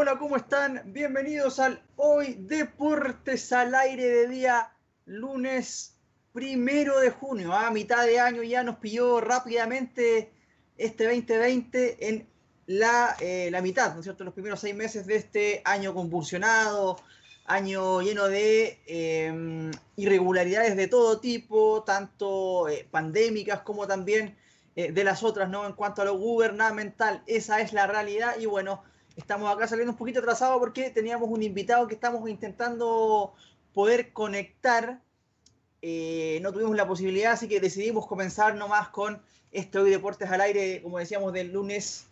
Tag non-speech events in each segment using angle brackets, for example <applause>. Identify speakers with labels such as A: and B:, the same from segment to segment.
A: hola, ¿cómo están? Bienvenidos al Hoy Deportes al Aire de día lunes primero de junio. A mitad de año ya nos pilló rápidamente este 2020 en la, eh, la mitad, ¿no es cierto? Los primeros seis meses de este año convulsionado, año lleno de eh, irregularidades de todo tipo, tanto eh, pandémicas como también eh, de las otras, ¿no? En cuanto a lo gubernamental, esa es la realidad y bueno, estamos acá saliendo un poquito atrasados porque teníamos un invitado que estamos intentando poder conectar, eh, no tuvimos la posibilidad, así que decidimos comenzar nomás con este Hoy Deportes al Aire, como decíamos, del lunes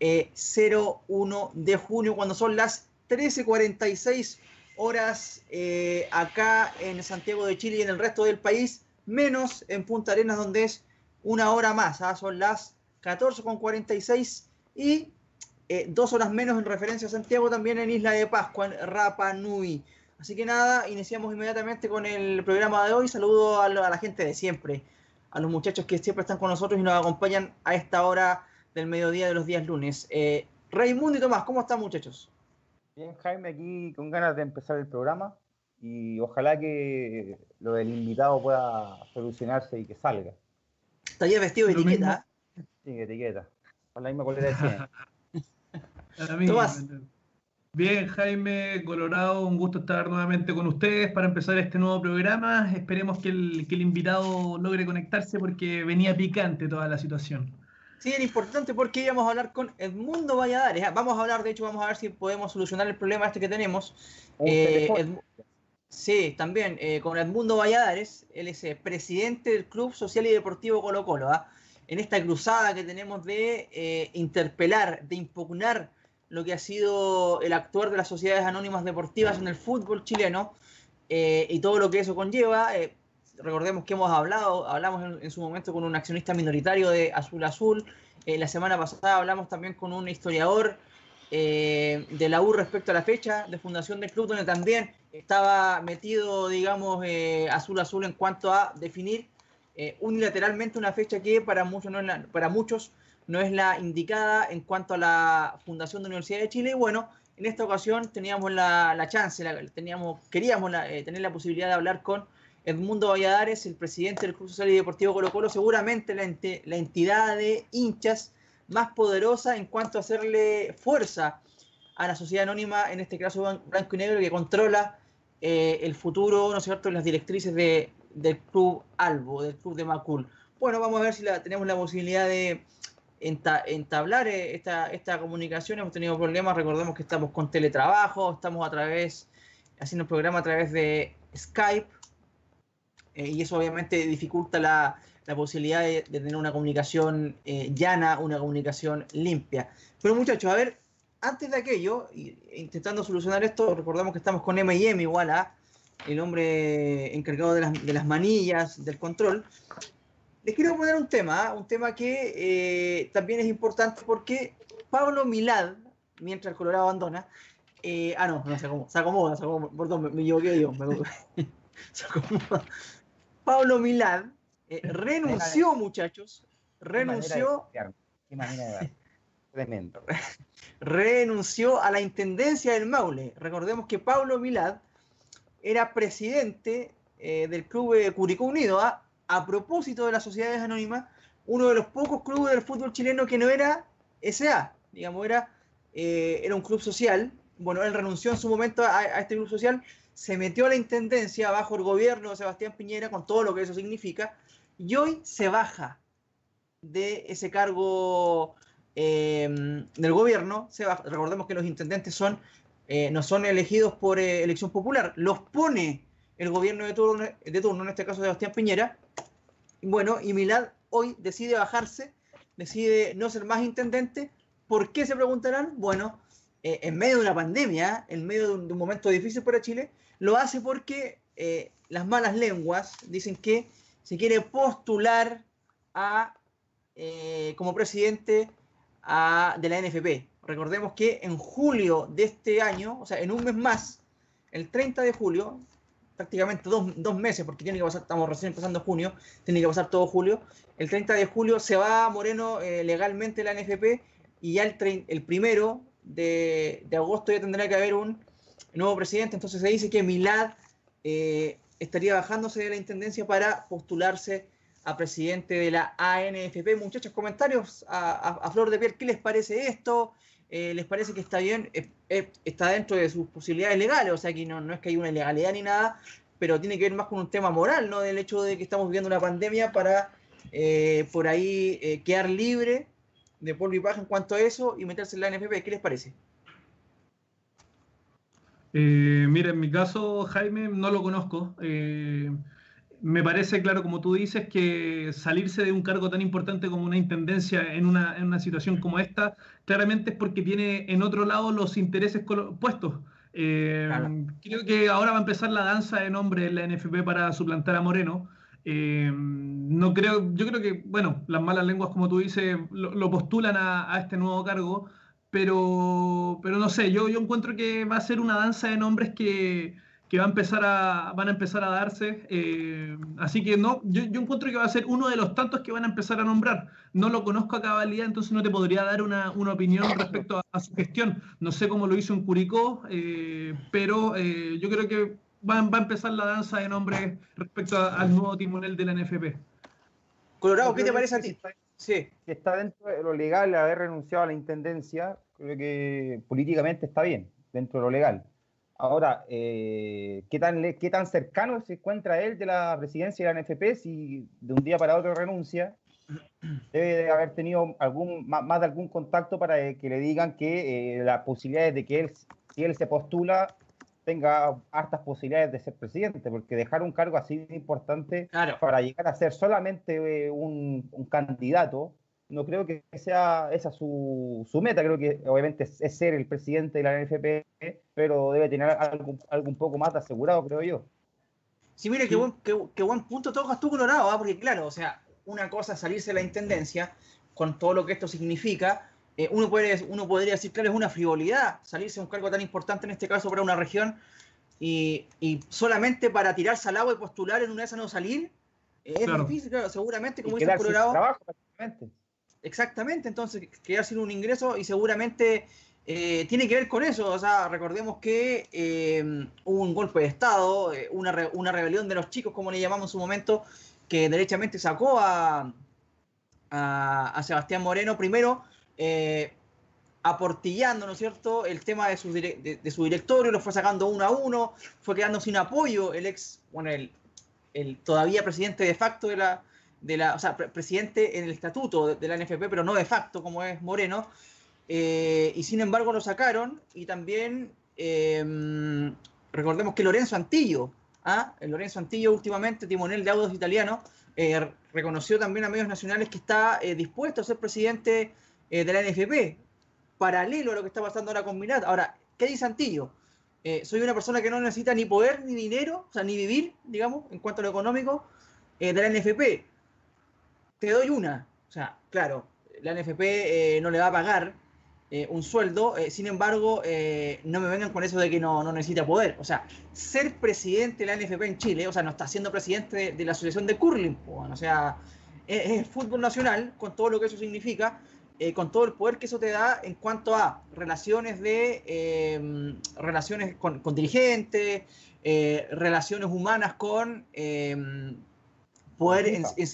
A: 01 de junio, cuando son las 13.46 horas eh, acá en Santiago de Chile y en el resto del país, menos en Punta Arenas, donde es una hora más. ¿ah? Son las 14.46 y eh, dos horas menos en referencia a Santiago, también en Isla de Pascua, en Rapa Nui. Así que nada, iniciamos inmediatamente con el programa de hoy. Saludo a, la gente de siempre, a los muchachos que siempre están con nosotros y nos acompañan a esta hora del mediodía de los días lunes. Eh, Raimundo y Tomás, ¿cómo están muchachos?
B: Bien, Jaime, aquí con ganas de empezar el programa y ojalá que lo del invitado pueda solucionarse y que salga.
A: Está ya vestido de etiqueta.
B: ¿eh? Sí, etiqueta. Con la misma colera de <laughs> siempre.
A: Tomás.
C: Bien, Jaime, Colorado, un gusto estar nuevamente con ustedes para empezar este nuevo programa. Esperemos que el, que el invitado logre conectarse porque venía picante toda la situación.
A: Sí, era importante porque íbamos a hablar con Edmundo Valladares. Vamos a hablar, de hecho, vamos a ver si podemos solucionar el problema este que tenemos. Eh, sí, también eh, con Edmundo Valladares, él es eh, presidente del Club Social y Deportivo Colo Colo. ¿ah? En esta cruzada que tenemos de eh, interpelar, de impugnar lo que ha sido el actuar de las sociedades anónimas deportivas en el fútbol chileno eh, y todo lo que eso conlleva. Eh, recordemos que hemos hablado, hablamos en, en, su momento con un accionista minoritario de Azul Azul. Eh, la semana pasada hablamos también con un historiador de la U respecto a la fecha de fundación del club, donde también estaba metido, digamos, Azul Azul en cuanto a definir unilateralmente una fecha que para muchos no es la, para muchos no es la indicada en cuanto a la fundación de la Universidad de Chile. Y bueno, en esta ocasión teníamos la, la chance, teníamos, queríamos la, eh, tener la posibilidad de hablar con Edmundo Valladares, el presidente del Club Social y Deportivo Colo Colo, seguramente la, ent la entidad de hinchas más poderosa en cuanto a hacerle fuerza a la sociedad anónima, en este caso blanco y negro, que controla eh, el futuro, ¿no es cierto?, las directrices de, del Club Albo, del Club de Macul. Bueno, vamos a ver si la, tenemos la posibilidad de entablar eh, esta, esta comunicación. Hemos tenido problemas, recordemos que estamos con teletrabajo, estamos a través, haciendo el programa a través de Skype, eh, y eso obviamente dificulta la, la posibilidad de, tener una comunicación eh, llana, una comunicación limpia. Pero muchachos, a ver, antes de aquello, intentando solucionar esto, recordamos que estamos con M&M igual a el hombre encargado de las, de las manillas, del control. Les quiero poner un tema, un tema que eh, también es importante porque Pablo Milad, mientras el Colorado abandona, eh, ah, no, no se acomoda, se acomoda, se acomoda perdón, me, me equivoqué yo, me <laughs> se acomoda. Pablo Milad eh, renunció, muchachos, renunció.
B: Qué manera de. <laughs> Tremendo.
A: renunció a la intendencia del Maule. Recordemos que Pablo Milad era presidente eh, del club de Curicó Unido, ¿ah? A propósito de las sociedades anónimas, uno de los pocos clubes del fútbol chileno que no era SA, digamos, era, eh, era un club social. Bueno, él renunció en su momento a, este club social, se metió a la intendencia bajo el gobierno de Sebastián Piñera, con todo lo que eso significa, y hoy se baja de ese cargo eh, del gobierno. Recordemos que los intendentes son, eh, no son elegidos por eh, elección popular, los pone el gobierno de turno, de turno, en este caso Sebastián Piñera. Bueno, y Milad hoy decide bajarse, decide no ser más intendente. ¿Por qué se preguntarán? Bueno, eh, en medio de una pandemia, en medio de un, de momento difícil para Chile, lo hace porque eh, las malas lenguas dicen que se quiere postular a, eh, como presidente de la NFP. Recordemos que en julio de este año, o sea, en un mes más, el 30 de julio, prácticamente dos, dos, meses, porque tiene que pasar, estamos recién empezando junio, tiene que pasar todo julio. El 30 de julio se va Moreno eh, legalmente la NFP y ya el, el primero de, agosto ya tendrá que haber un nuevo presidente. Entonces se dice que Milad eh, estaría bajándose de la intendencia para postularse a presidente de la ANFP. Muchachos, comentarios a, Flor de Piel, ¿qué les parece esto? Eh, ¿Les parece que está bien? está dentro de sus posibilidades legales, o sea que no, no es que haya una ilegalidad ni nada, pero tiene que ver más con un tema moral, ¿no? Del hecho de que estamos viviendo una pandemia para eh, por ahí eh, quedar libre de polvo y paja en cuanto a eso y meterse en la NFP. ¿Qué les parece?
C: mira, en mi caso, Jaime, no lo conozco me parece, claro, como tú dices, que salirse de un cargo tan importante como una intendencia en una, en una situación como esta, claramente es porque tiene en otro lado los intereses puestos. Eh, creo que ahora va a empezar la danza de nombre en la NFP para suplantar a Moreno. Eh, no creo, yo creo que, bueno, las malas lenguas, como tú dices, lo, postulan a, a, este nuevo cargo, pero, pero no sé, yo, yo encuentro que va a ser una danza de nombres que, que va a empezar a, van a empezar a darse. Eh, así que no, yo, yo, encuentro que va a ser uno de los tantos que van a empezar a nombrar. No lo conozco a cabalidad, entonces no te podría dar una, una opinión respecto a, su gestión. No sé cómo lo hizo en Curicó, eh, pero eh, yo creo que va, va, a empezar la danza de nombres respecto al nuevo timonel de la NFP.
A: Colorado, ¿qué te parece a ti?
B: Sí. Que está dentro de lo legal haber renunciado a la intendencia, creo que políticamente está bien, dentro de lo legal Ahora, eh, ¿qué, tan, ¿qué tan cercano se encuentra él de la presidencia de la NFP si de un día para otro renuncia? Debe de haber tenido algún, más, de algún contacto para que le digan que eh, las posibilidades de que él, si él se postula, tenga hartas posibilidades de ser presidente, porque dejar un cargo así de importante para llegar a ser solamente eh, un, un candidato, no creo que sea esa su, su meta, creo que obviamente es, ser el presidente de la NFP, pero debe tener algo, algo un poco más asegurado, creo yo.
A: Sí, mire, Qué, buen, qué, buen punto tocas tú, Colorado, ¿ah? porque claro, o sea, una cosa es salirse de la intendencia, con todo lo que esto significa, eh, uno, puede, uno podría decir, claro, es una frivolidad salirse de un cargo tan importante, en este caso para una región, y, y solamente para tirarse al agua y postular en una de esas no salir, es difícil, claro, seguramente, como dice Colorado. Trabajo, Exactamente, entonces quedar sin un ingreso y seguramente eh, tiene que ver con eso. O sea, recordemos que eh, hubo un golpe de Estado, eh, una, una, rebelión de los chicos, como le llamamos en su momento, que derechamente sacó a, a, Sebastián Moreno, primero aportillando, ¿no es cierto?, el tema de su, de, su directorio, lo fue sacando uno a uno, fue quedando sin apoyo el ex, bueno, el, el todavía presidente de facto de la, de la, o sea, presidente en el estatuto de, la NFP, pero no de facto, como es Moreno, eh, y sin embargo lo sacaron, y también em, recordemos que Lorenzo Antillo, ¿ah? el Lorenzo Antillo últimamente, timonel de Autos Italiano, eh, reconoció también a medios nacionales que está eh, dispuesto a ser presidente de la NFP, paralelo a lo que está pasando ahora con Mirat. Ahora, ¿qué dice Antillo? soy una persona que no necesita ni poder ni dinero, o sea, ni vivir, digamos, en cuanto a lo económico, de la NFP te doy una. O sea, claro, la NFP eh, no le va a pagar eh, un sueldo, eh, sin embargo, no me vengan con eso de que no, necesita poder. O sea, ser presidente de la NFP en Chile, o sea, no está siendo presidente de, la Asociación de Curling, o sea, es, el fútbol nacional, con todo lo que eso significa, con todo el poder que eso te da en cuanto a relaciones de em, relaciones con, dirigentes, relaciones humanas con em, poder en, en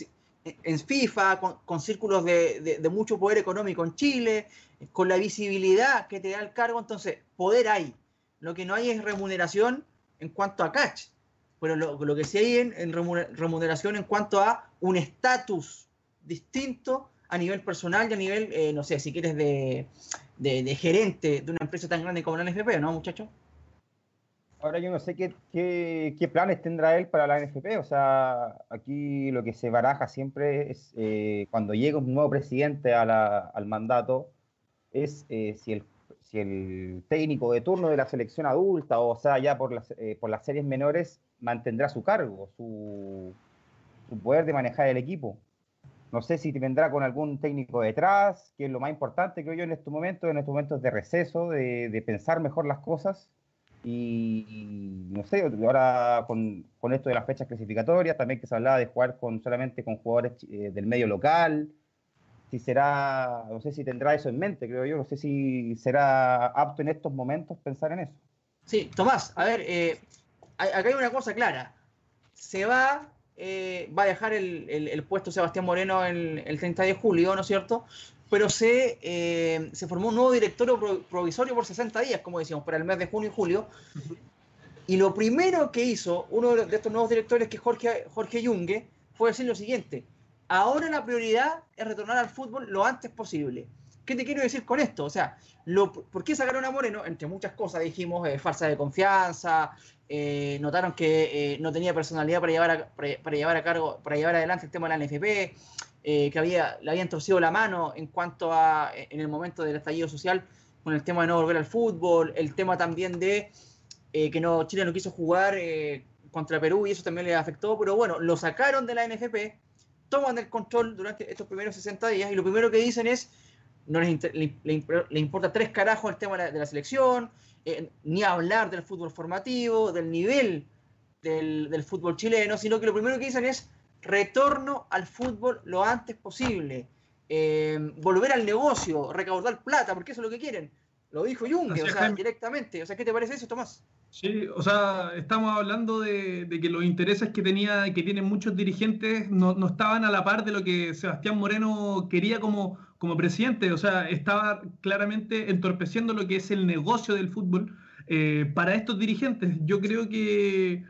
A: FIFA, con, círculos de, mucho poder económico en Chile, con la visibilidad que te da el cargo, entonces poder hay. Lo que no hay es remuneración en cuanto a catch, pero lo, que sí hay en, remuneración en cuanto a un estatus distinto a nivel personal y a nivel, eh, no sé, si quieres, de, de, gerente de una empresa tan grande como la NFP, ¿no, muchachos?
B: Ahora yo no sé qué, qué, planes tendrá él para la NFP. O sea, aquí lo que se baraja siempre es eh, cuando llega un nuevo presidente al mandato, es eh, si, el, técnico de turno de la selección adulta, o sea, ya por las, eh, series menores, mantendrá su cargo, su, poder de manejar el equipo. No sé si vendrá con algún técnico detrás, que es lo más importante, creo yo, en estos momentos, en estos momentos de receso, de pensar mejor las cosas y, no sé, ahora con, con, esto de las fechas clasificatorias, también que se hablaba de jugar con solamente con jugadores eh, del medio local. si será, no sé si tendrá eso en mente, creo yo, no sé si será apto en estos momentos pensar en eso.
A: Sí, Tomás, a ver, eh, acá hay una cosa clara. Se va, eh, va a dejar el, puesto Sebastián Moreno el, el 30 de julio, ¿no es cierto? Pero se, eh, se formó un nuevo directorio provisorio por 60 días, como decíamos, para el mes de junio y julio. Y lo primero que hizo uno de estos nuevos directores, que es Jorge, Jorge Yungue, fue decir lo siguiente. Ahora la prioridad es retornar al fútbol lo antes posible. ¿Qué te quiero decir con esto? O sea, lo, ¿por qué sacaron a Moreno? Entre muchas cosas dijimos, eh, falsa de confianza, eh, notaron que eh, no tenía personalidad para llevar, a, para, llevar a cargo, para llevar adelante el tema de la NFP, que había, le habían torcido la mano en cuanto a, en el momento del estallido social, con el tema de no volver al fútbol, el tema también de que no Chile no quiso jugar contra Perú y eso también le afectó, pero bueno, lo sacaron de la NFP, toman el control durante estos primeros 60 días y lo primero que dicen es, no les le, importa tres carajos el tema de la, selección, eh, ni hablar del fútbol formativo, del nivel del, fútbol chileno, sino que lo primero que dicen es retorno al fútbol lo antes posible, eh, volver al negocio, recaudar plata, porque eso es lo que quieren. Lo dijo Junge, o sea, directamente. O sea, ¿qué te parece eso, Tomás?
C: Sí, o sea, estamos hablando de, que los intereses que tenía, que tienen muchos dirigentes, no, estaban a la par de lo que Sebastián Moreno quería como, como presidente. O sea, estaba claramente entorpeciendo lo que es el negocio del fútbol eh, para estos dirigentes. Yo creo que,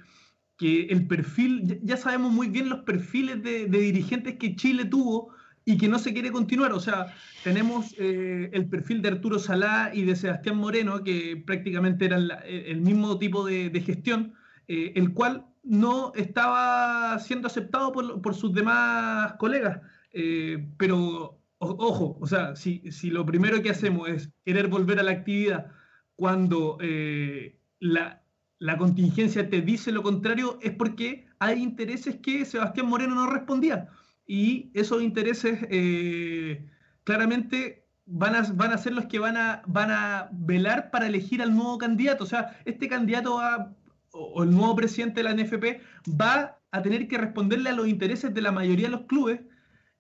C: que el perfil, ya sabemos muy bien los perfiles de, dirigentes que Chile tuvo y que no se quiere continuar. O sea, tenemos eh, el perfil de Arturo Salá y de Sebastián Moreno, que prácticamente eran el mismo tipo de, gestión, eh, el cual no estaba siendo aceptado por, sus demás colegas. Eh, pero, ojo, o sea, si, si, lo primero que hacemos es querer volver a la actividad cuando la, la contingencia te dice lo contrario, es porque hay intereses que Sebastián Moreno no respondía y esos intereses eh, claramente van a, van a ser los que van a, van a velar para elegir al nuevo candidato. O sea, este candidato o el nuevo presidente de la NFP va a tener que responderle a los intereses de la mayoría de los clubes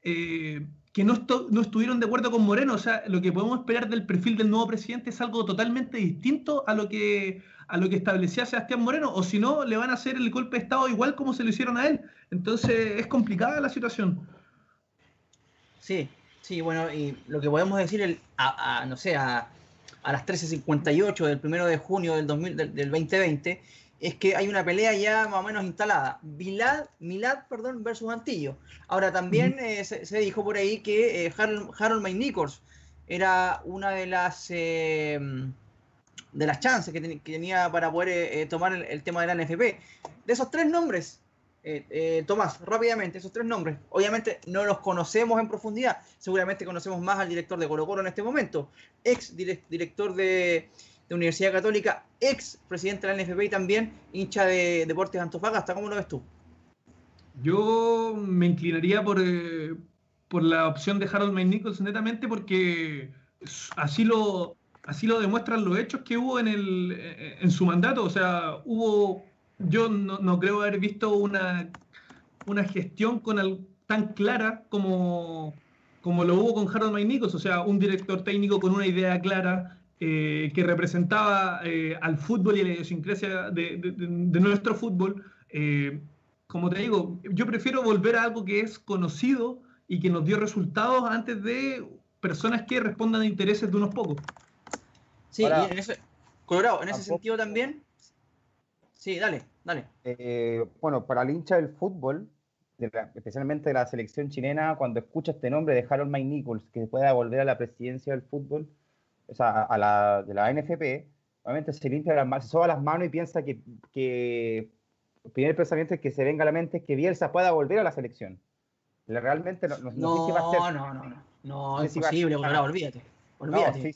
C: eh, que no, estuvieron de acuerdo con Moreno. O sea, lo que podemos esperar del perfil del nuevo presidente es algo totalmente distinto a lo que, a establecía Sebastián Moreno, o si no, le van a hacer el golpe de Estado igual como se lo hicieron a él. Entonces es complicada la situación.
A: Sí, sí, bueno, y lo que podemos decir, el, a, no sé, a, a las 13.58 del 1 de junio del, 2000, del, 2020, es que hay una pelea ya más o menos instalada. Milad, Milad perdón, versus Antillo. Ahora también eh, se, dijo por ahí que eh, Harold, Harold May Nichols era una de las... Eh, de las chances que, tenía para poder eh, tomar el, tema de la NFP. De esos tres nombres, Tomás, rápidamente, esos tres nombres, obviamente no los conocemos en profundidad, seguramente conocemos más al director de Colo Colo en este momento, ex director de, Universidad Católica, ex presidente de la NFP y también hincha de Deportes Antofagasta, ¿cómo lo ves tú?
C: Yo me inclinaría por, por la opción de Harold May Nichols netamente porque así lo, así lo demuestran los hechos que hubo en, el, eh, en su mandato. O sea, hubo, yo no, creo haber visto una, una gestión con tan clara como, como lo hubo con Harold Maynicos, o sea, un director técnico con una idea clara eh, que representaba eh, al fútbol y la idiosincrasia de, nuestro fútbol. como te digo, yo prefiero volver a algo que es conocido y que nos dio resultados antes de personas que respondan a intereses de unos pocos.
A: Sí, y en ese, Colorado, en ese sentido también. Sí, dale, dale.
B: Eh, bueno, para el hincha del fútbol, especialmente de la selección chilena, cuando escucha este nombre de Harold Mike Nichols, que pueda volver a la presidencia del fútbol, o sea, a la, de la NFP, obviamente se limpia las manos, se soba las manos y piensa que, que el primer pensamiento es que se venga a la mente es que Bielsa pueda volver a la selección. Realmente no, no,
A: no, sé si va a ser. No, no, no, no, es imposible, Colorado, olvídate. Olvídate.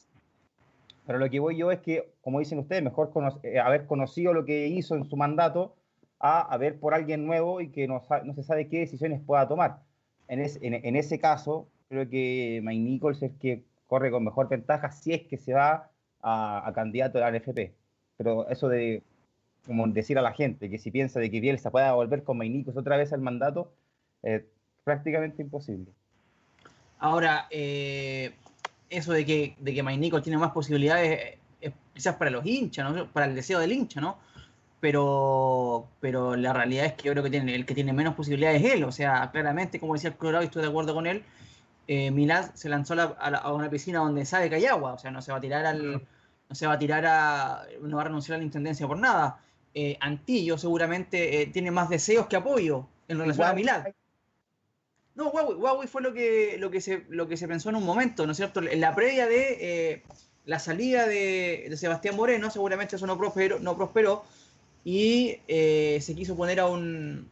B: Pero lo que voy yo es que, como dicen ustedes, mejor eh, haber conocido lo que hizo en su mandato a, ver por alguien nuevo y que no, no, se sabe qué decisiones pueda tomar. En, en, ese caso, creo que Mike Nichols es que corre con mejor ventaja si es que se va a, candidato de la. Pero eso de como decir a la gente que si piensa de que Bielsa pueda volver con Mike Nichols otra vez al mandato, es prácticamente imposible.
A: Ahora, eh, eso de que, de que Mainico tiene más posibilidades es quizás para los hinchas, ¿no? para el deseo del hincha, ¿no? Pero, pero la realidad es que yo creo que tiene, el que tiene menos posibilidades es él. O sea, claramente, como decía el Colorado, y estoy de acuerdo con él, eh, Milad se lanzó a, una piscina donde sabe que hay agua. O sea, no se va a tirar al. No se va a tirar a. No va a renunciar a la intendencia por nada. Eh, Antillo seguramente eh, tiene más deseos que apoyo en relación a Milad. No, Huawei, fue lo que, lo, que se, lo que se pensó en un momento, ¿no es cierto? En la previa de eh, la salida de, Sebastián Moreno, seguramente eso no prosperó, no prosperó y se quiso poner a un,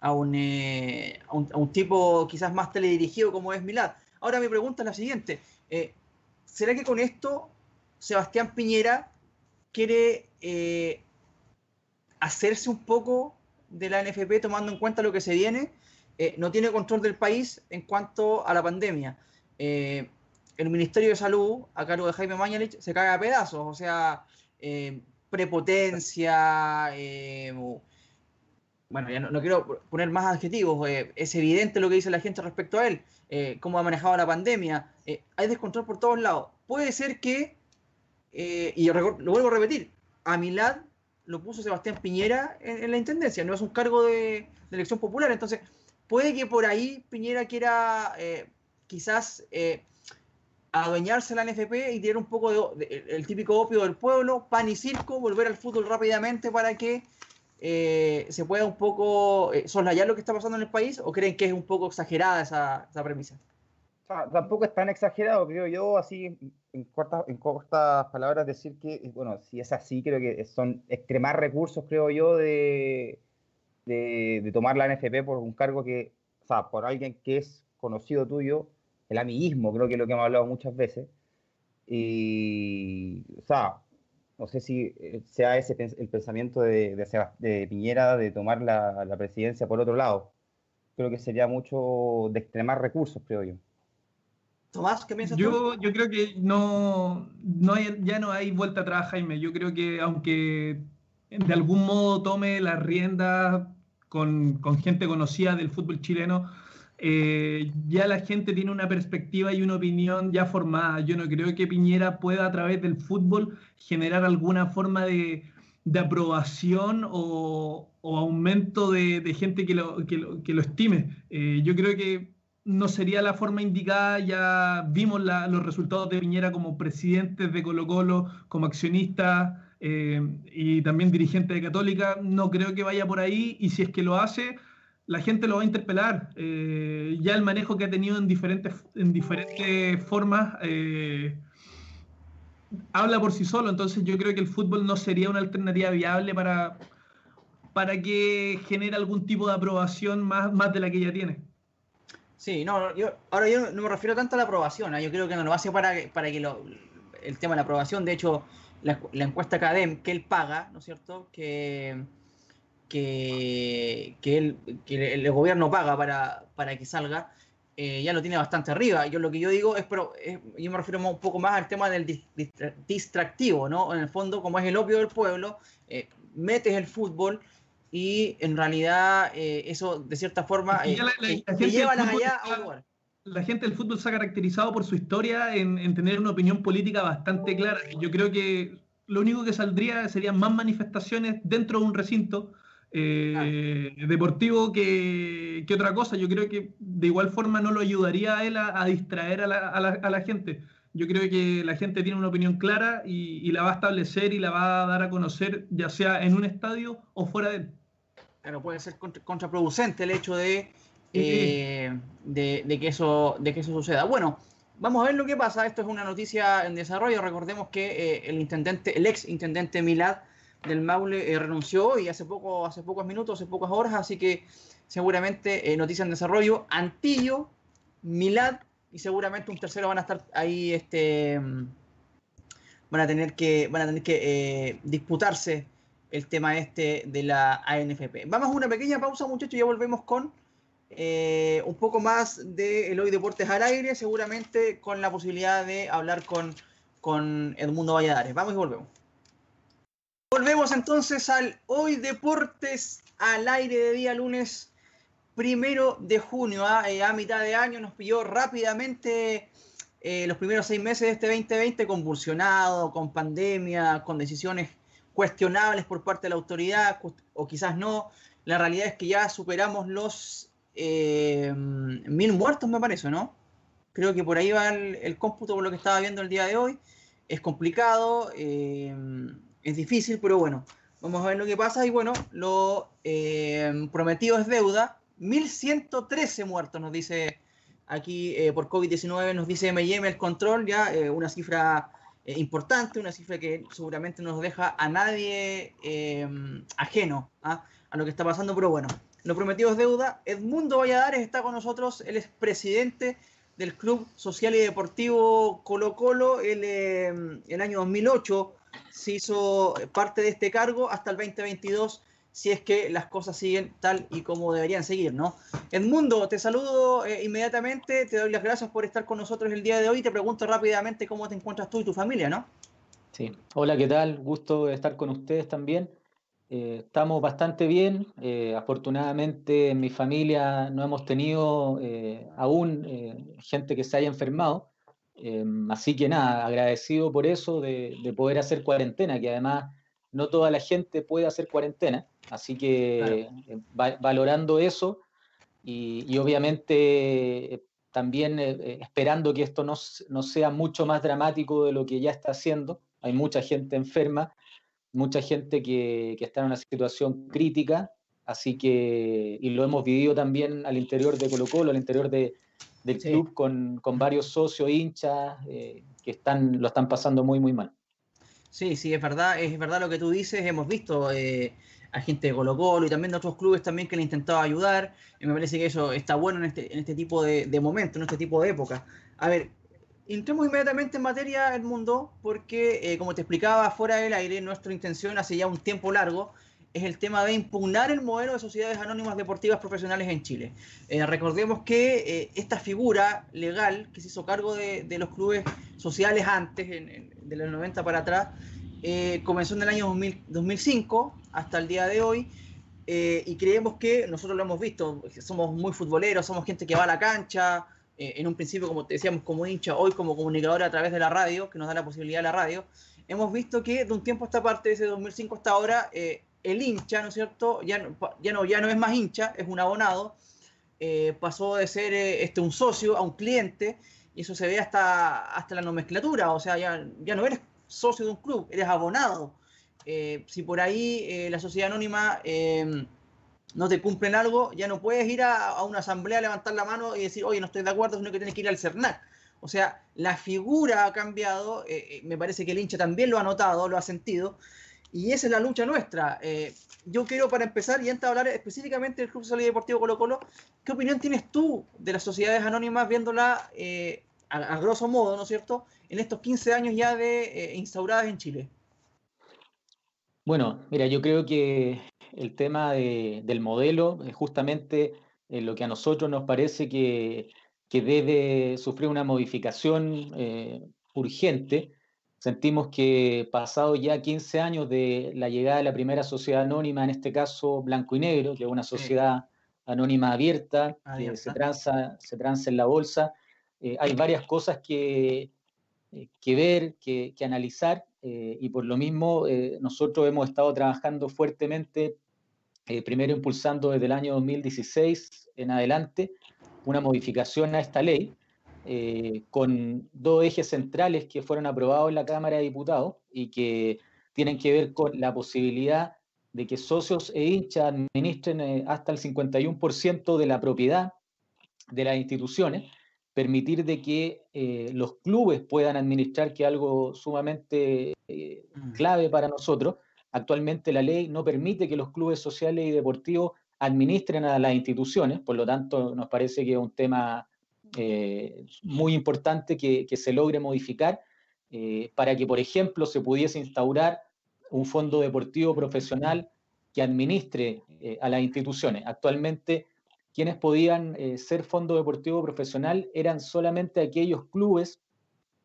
A: a un, a un, tipo quizás más teledirigido como es Milad. Ahora mi pregunta es la siguiente. ¿Será que con esto Sebastián Piñera quiere hacerse un poco de la NFP tomando en cuenta lo que se viene. Eh, no tiene control del país en cuanto a la pandemia. Eh, el Ministerio de Salud, a cargo de Jaime Mañalich, se caga a pedazos, o sea, eh, prepotencia, bueno, ya no, quiero poner más adjetivos, es evidente lo que dice la gente respecto a él, cómo ha manejado la pandemia, hay descontrol por todos lados. Puede ser que, y lo vuelvo a repetir, a Milad lo puso Sebastián Piñera en, la intendencia, no es un cargo de, elección popular. Entonces, puede que por ahí Piñera quiera eh, quizás eh, adueñarse la NFP y tener un poco de, el típico opio del pueblo, pan y circo, volver al fútbol rápidamente para que eh, se pueda un poco soslayar lo que está pasando en el país, o creen que es un poco exagerada esa, esa premisa?
B: tampoco es tan exagerado, creo yo, así en cortas, en cortas palabras decir que, eh, bueno, si es así, creo que son extremar recursos, creo yo, de, de, tomar la NFP por un cargo que, o sea, por alguien que es conocido tuyo, el amiguismo, creo que es lo que hemos hablado muchas veces. Y, o sea, no sé si eh, sea ese el pensamiento de, de, Piñera de tomar la, la presidencia por otro lado. Creo que sería mucho de extremar recursos, creo yo.
C: Tomás, ¿qué piensas yo, tú? Yo creo que no, no ya no hay vuelta atrás, Jaime. Yo creo que aunque de algún modo tome la rienda con, gente conocida del fútbol chileno, eh, ya la gente tiene una perspectiva y una opinión ya formada. Yo no creo que Piñera pueda a través del fútbol generar alguna forma de, aprobación o, aumento de, gente que lo, que lo, estime. Eh, yo creo que no sería la forma indicada. Ya vimos los resultados de Piñera como presidente de Colo Colo, como accionista eh, y también dirigente de Católica. No creo que vaya por ahí y si es que lo hace, la gente lo va a interpelar. Eh, ya el manejo que ha tenido en diferentes, en diferentes formas eh, habla por sí solo. Entonces yo creo que el fútbol no sería una alternativa viable para, para que genere algún tipo de aprobación más, más de la que ya tiene.
A: Sí, no, yo, ahora yo no me refiero tanto a la aprobación, ¿eh? yo creo que no lo hace para, para que lo, el tema de la aprobación, de hecho, la, encuesta CADEM que él paga, ¿no es cierto? Que, que, que, el, gobierno paga para, para que salga, eh, ya lo tiene bastante arriba. Yo lo que yo digo es, pero yo me refiero un poco más al tema del distractivo, ¿no? En el fondo, como es el opio del pueblo, eh, metes el fútbol y en realidad eh, eso de cierta forma eh, lleva la, allá a un lugar.
C: La gente del fútbol se ha caracterizado por su historia en, tener una opinión política bastante clara. Yo creo que lo único que saldría serían más manifestaciones dentro de un recinto eh, deportivo que, que, otra cosa. Yo creo que de igual forma no lo ayudaría a él a, distraer a la, a, la, a la gente yo creo que la gente tiene una opinión clara y, la va a establecer y la va a dar a conocer, ya sea en un estadio o fuera de él.
A: Claro, puede ser contraproducente el hecho de, eh, de, que eso, de que eso suceda. Bueno, vamos a ver lo que pasa. Esto es una noticia en desarrollo. Recordemos que eh, el intendente, el ex intendente Milad del Maule eh, renunció y hace poco, hace pocos minutos, hace pocas horas, así que seguramente noticia en desarrollo. Antillo, Milad y seguramente un tercero van a estar ahí, este, van a tener que, van a tener que eh, disputarse el tema este de la ANFP. Vamos a una pequeña pausa, muchachos, ya volvemos con eh, un poco más de el Hoy Deportes al aire, seguramente con la posibilidad de hablar con, con Edmundo Valladares. Vamos y volvemos. Volvemos entonces al Hoy Deportes al aire de día lunes primero de junio, ¿ah? a mitad de año, nos pilló rápidamente los primeros seis meses de este 2020 convulsionado, con pandemia, con decisiones cuestionables por parte de la autoridad, o quizás no. La realidad es que ya superamos los mil muertos, me parece, ¿no? Creo que por ahí va el, cómputo por lo que estaba viendo el día de hoy. Es complicado, eh, es difícil, pero bueno, vamos a ver lo que pasa. Y bueno, lo eh, prometido es deuda. 1113 muertos, nos dice aquí eh, por COVID-19, nos dice M&M el control, ya una cifra importante, una cifra que seguramente no nos deja a nadie ajeno ¿ah? a lo que está pasando, pero bueno, lo prometido es deuda. Edmundo Valladares está con nosotros, él es presidente del Club Social y Deportivo Colo Colo. Él, en el año 2008 se hizo parte de este cargo hasta el 2022, si es que las cosas siguen tal y como deberían seguir, ¿no? Edmundo, te saludo eh, inmediatamente, te doy las gracias por estar con nosotros el día de hoy. Te pregunto rápidamente cómo te encuentras tú y tu familia, ¿no?
D: Sí, hola, ¿qué tal? Gusto estar con ustedes también. Eh, estamos bastante bien. Eh, afortunadamente en mi familia no hemos tenido eh, aún gente que se haya enfermado. Así que nada, agradecido por eso de, poder hacer cuarentena, que además no toda la gente puede hacer cuarentena. Así que valorando eso y, obviamente también esperando que esto no, no sea mucho más dramático de lo que ya está haciendo. Hay mucha gente enferma mucha gente que, está en una situación crítica, así que, y lo hemos vivido también al interior de Colo Colo, al interior de, del club, con, varios socios, hinchas, eh, que están, lo están pasando muy, muy mal.
A: Sí, sí, es verdad, es verdad lo que tú dices, hemos visto eh, a gente de Colo Colo y también de otros clubes también que le han intentado ayudar, y me parece que eso está bueno en este, en este tipo de, de momentos, en este tipo de época. A ver, entremos inmediatamente en materia, Edmundo, porque, eh, como te explicaba fuera del aire, nuestra intención hace ya un tiempo largo es el tema de impugnar el modelo de sociedades anónimas deportivas profesionales en Chile. Eh, recordemos que eh, esta figura legal que se hizo cargo de, los clubes sociales antes, de los 90 para atrás, comenzó en el año 2005 hasta el día de hoy. y creemos que nosotros lo hemos visto, somos muy futboleros, somos gente que va a la cancha, eh, en un principio, como te decíamos, como hincha, hoy como comunicador a través de la radio, que nos da la posibilidad de la radio, hemos visto que de un tiempo a esta parte, desde 2005 hasta ahora, eh, el hincha, ¿no es cierto? Ya no, ya no, es más hincha, es un abonado, eh, pasó de ser este, un socio a un cliente, y eso se ve hasta, hasta la nomenclatura, o sea, ya, ya no eres socio de un club, eres abonado. si por ahí la sociedad anónima no te cumplen algo, ya no puedes ir a, una asamblea, levantar la mano y decir, oye, no estoy de acuerdo, sino que tienes que ir al CERNAC. O sea, la figura ha cambiado, eh, eh, me parece que el hincha también lo ha notado, lo ha sentido, y esa es la lucha nuestra. Eh, yo quiero, para empezar, y antes de hablar específicamente del Club Social y Deportivo Colo Colo, ¿qué opinión tienes tú de las sociedades anónimas viéndola a, grosso modo, ¿no es cierto?, en estos 15 años ya de instauradas en Chile.
D: Bueno, mira, yo creo que el tema del modelo es justamente eh, lo que a nosotros nos parece que, debe sufrir una modificación eh, urgente. Sentimos que pasado ya 15 años de la llegada de la primera sociedad anónima, en este caso Blanco y Negro, que es una sociedad anónima abierta, que se transa, se transa en la bolsa, eh, hay varias cosas que, que ver, que, que analizar eh, y por lo mismo eh, nosotros hemos estado trabajando fuertemente, eh, primero impulsando desde el año 2016 en adelante una modificación a esta ley con dos ejes centrales que fueron aprobados en la Cámara de Diputados y que tienen que ver con la posibilidad de que socios e hinchas administren hasta el 51% de la propiedad de las instituciones permitir de que eh, los clubes puedan administrar, que es algo sumamente eh, mm. clave para nosotros. Actualmente la ley no permite que los clubes sociales y deportivos administren a las instituciones, por lo tanto nos parece que es un tema eh, muy importante que, se logre modificar para que, por ejemplo, se pudiese instaurar un fondo deportivo profesional que administre a las instituciones. Actualmente quienes podían eh, ser fondo deportivo profesional eran solamente aquellos clubes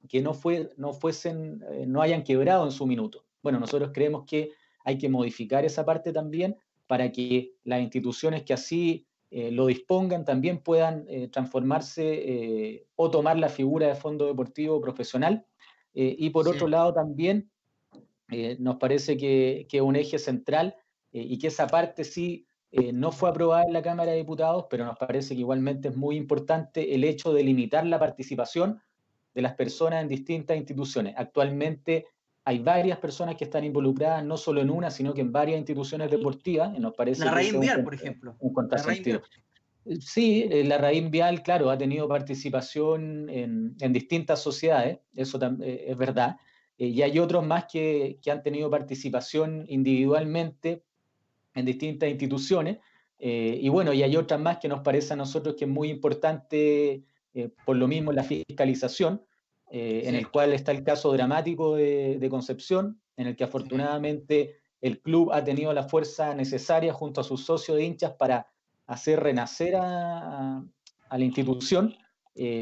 D: que no, fue, no, fuesen, eh, no hayan quebrado en su minuto. Bueno, nosotros creemos que hay que modificar esa parte también para que las instituciones que así lo dispongan, también puedan transformarse o tomar la figura de fondo deportivo profesional. y por otro lado también nos parece que es un eje central y que esa parte sí eh, no fue aprobada en la Cámara de Diputados, pero nos parece que igualmente es muy importante el hecho de limitar la participación de las personas en distintas instituciones. Actualmente hay varias personas que están involucradas, no solo en una, sino que en varias instituciones deportivas. Nos parece
A: la raíz vial, por ejemplo.
D: Un contrasentido. Sí, eh, la raíz vial, claro, ha tenido participación en, distintas sociedades, eso eh, es verdad. y hay otros más que, que han tenido participación individualmente en distintas instituciones. Eh, y bueno, y hay otras más que nos parece a nosotros que es muy importante, eh, por lo mismo, la fiscalización, eh, en el cual está el caso dramático de, Concepción, en el que afortunadamente el club ha tenido la fuerza necesaria junto a sus socios de hinchas para hacer renacer a, a la institución.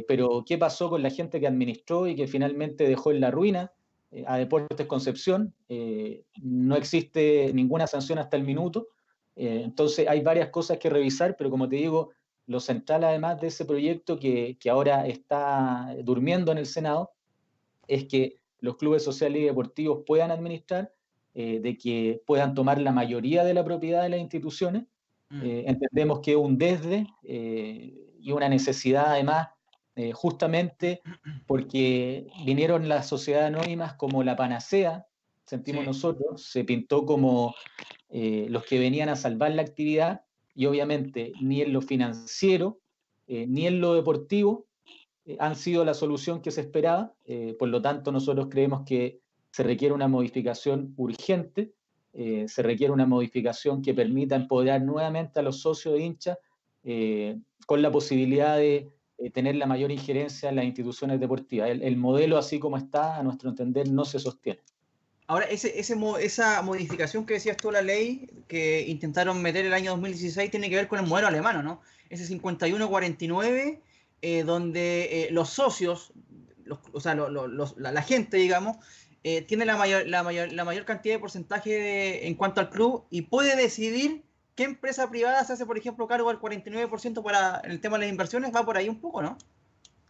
D: pero, ¿qué pasó con la gente que administró y que finalmente dejó en la ruina? Eh, a Deportes Concepción. Eh, no existe ninguna sanción hasta el minuto. Eh, entonces hay varias cosas que revisar, pero como te digo, lo central además de ese proyecto que, que ahora está durmiendo en el Senado es que los clubes sociales y deportivos puedan administrar, de que puedan tomar la mayoría de la propiedad de las instituciones. Mm. entendemos que un desde y una necesidad además eh, justamente porque vinieron las sociedades anónimas como la panacea, sentimos nosotros, se pintó como eh, los que venían a salvar la actividad y obviamente ni en lo financiero eh, ni en lo deportivo han sido la solución que se esperaba, por lo tanto nosotros creemos que se requiere una modificación urgente, se requiere una modificación que permita empoderar nuevamente a los socios de hinchas con la posibilidad de eh, tener la mayor injerencia en las instituciones deportivas. El, modelo así como está, a nuestro entender, no se sostiene.
A: Ahora, ese, esa modificación que decías tú la ley que intentaron meter el año 2016 tiene que ver con el modelo alemán, ¿no? Ese 5149, eh, donde eh, los socios, o sea, la, gente, digamos, tiene la mayor, la, mayor, la mayor cantidad de porcentaje en cuanto al club y puede decidir ¿Qué empresa privada se hace, por ejemplo, cargo al 49% para el tema de las inversiones? Va por ahí un poco, ¿no?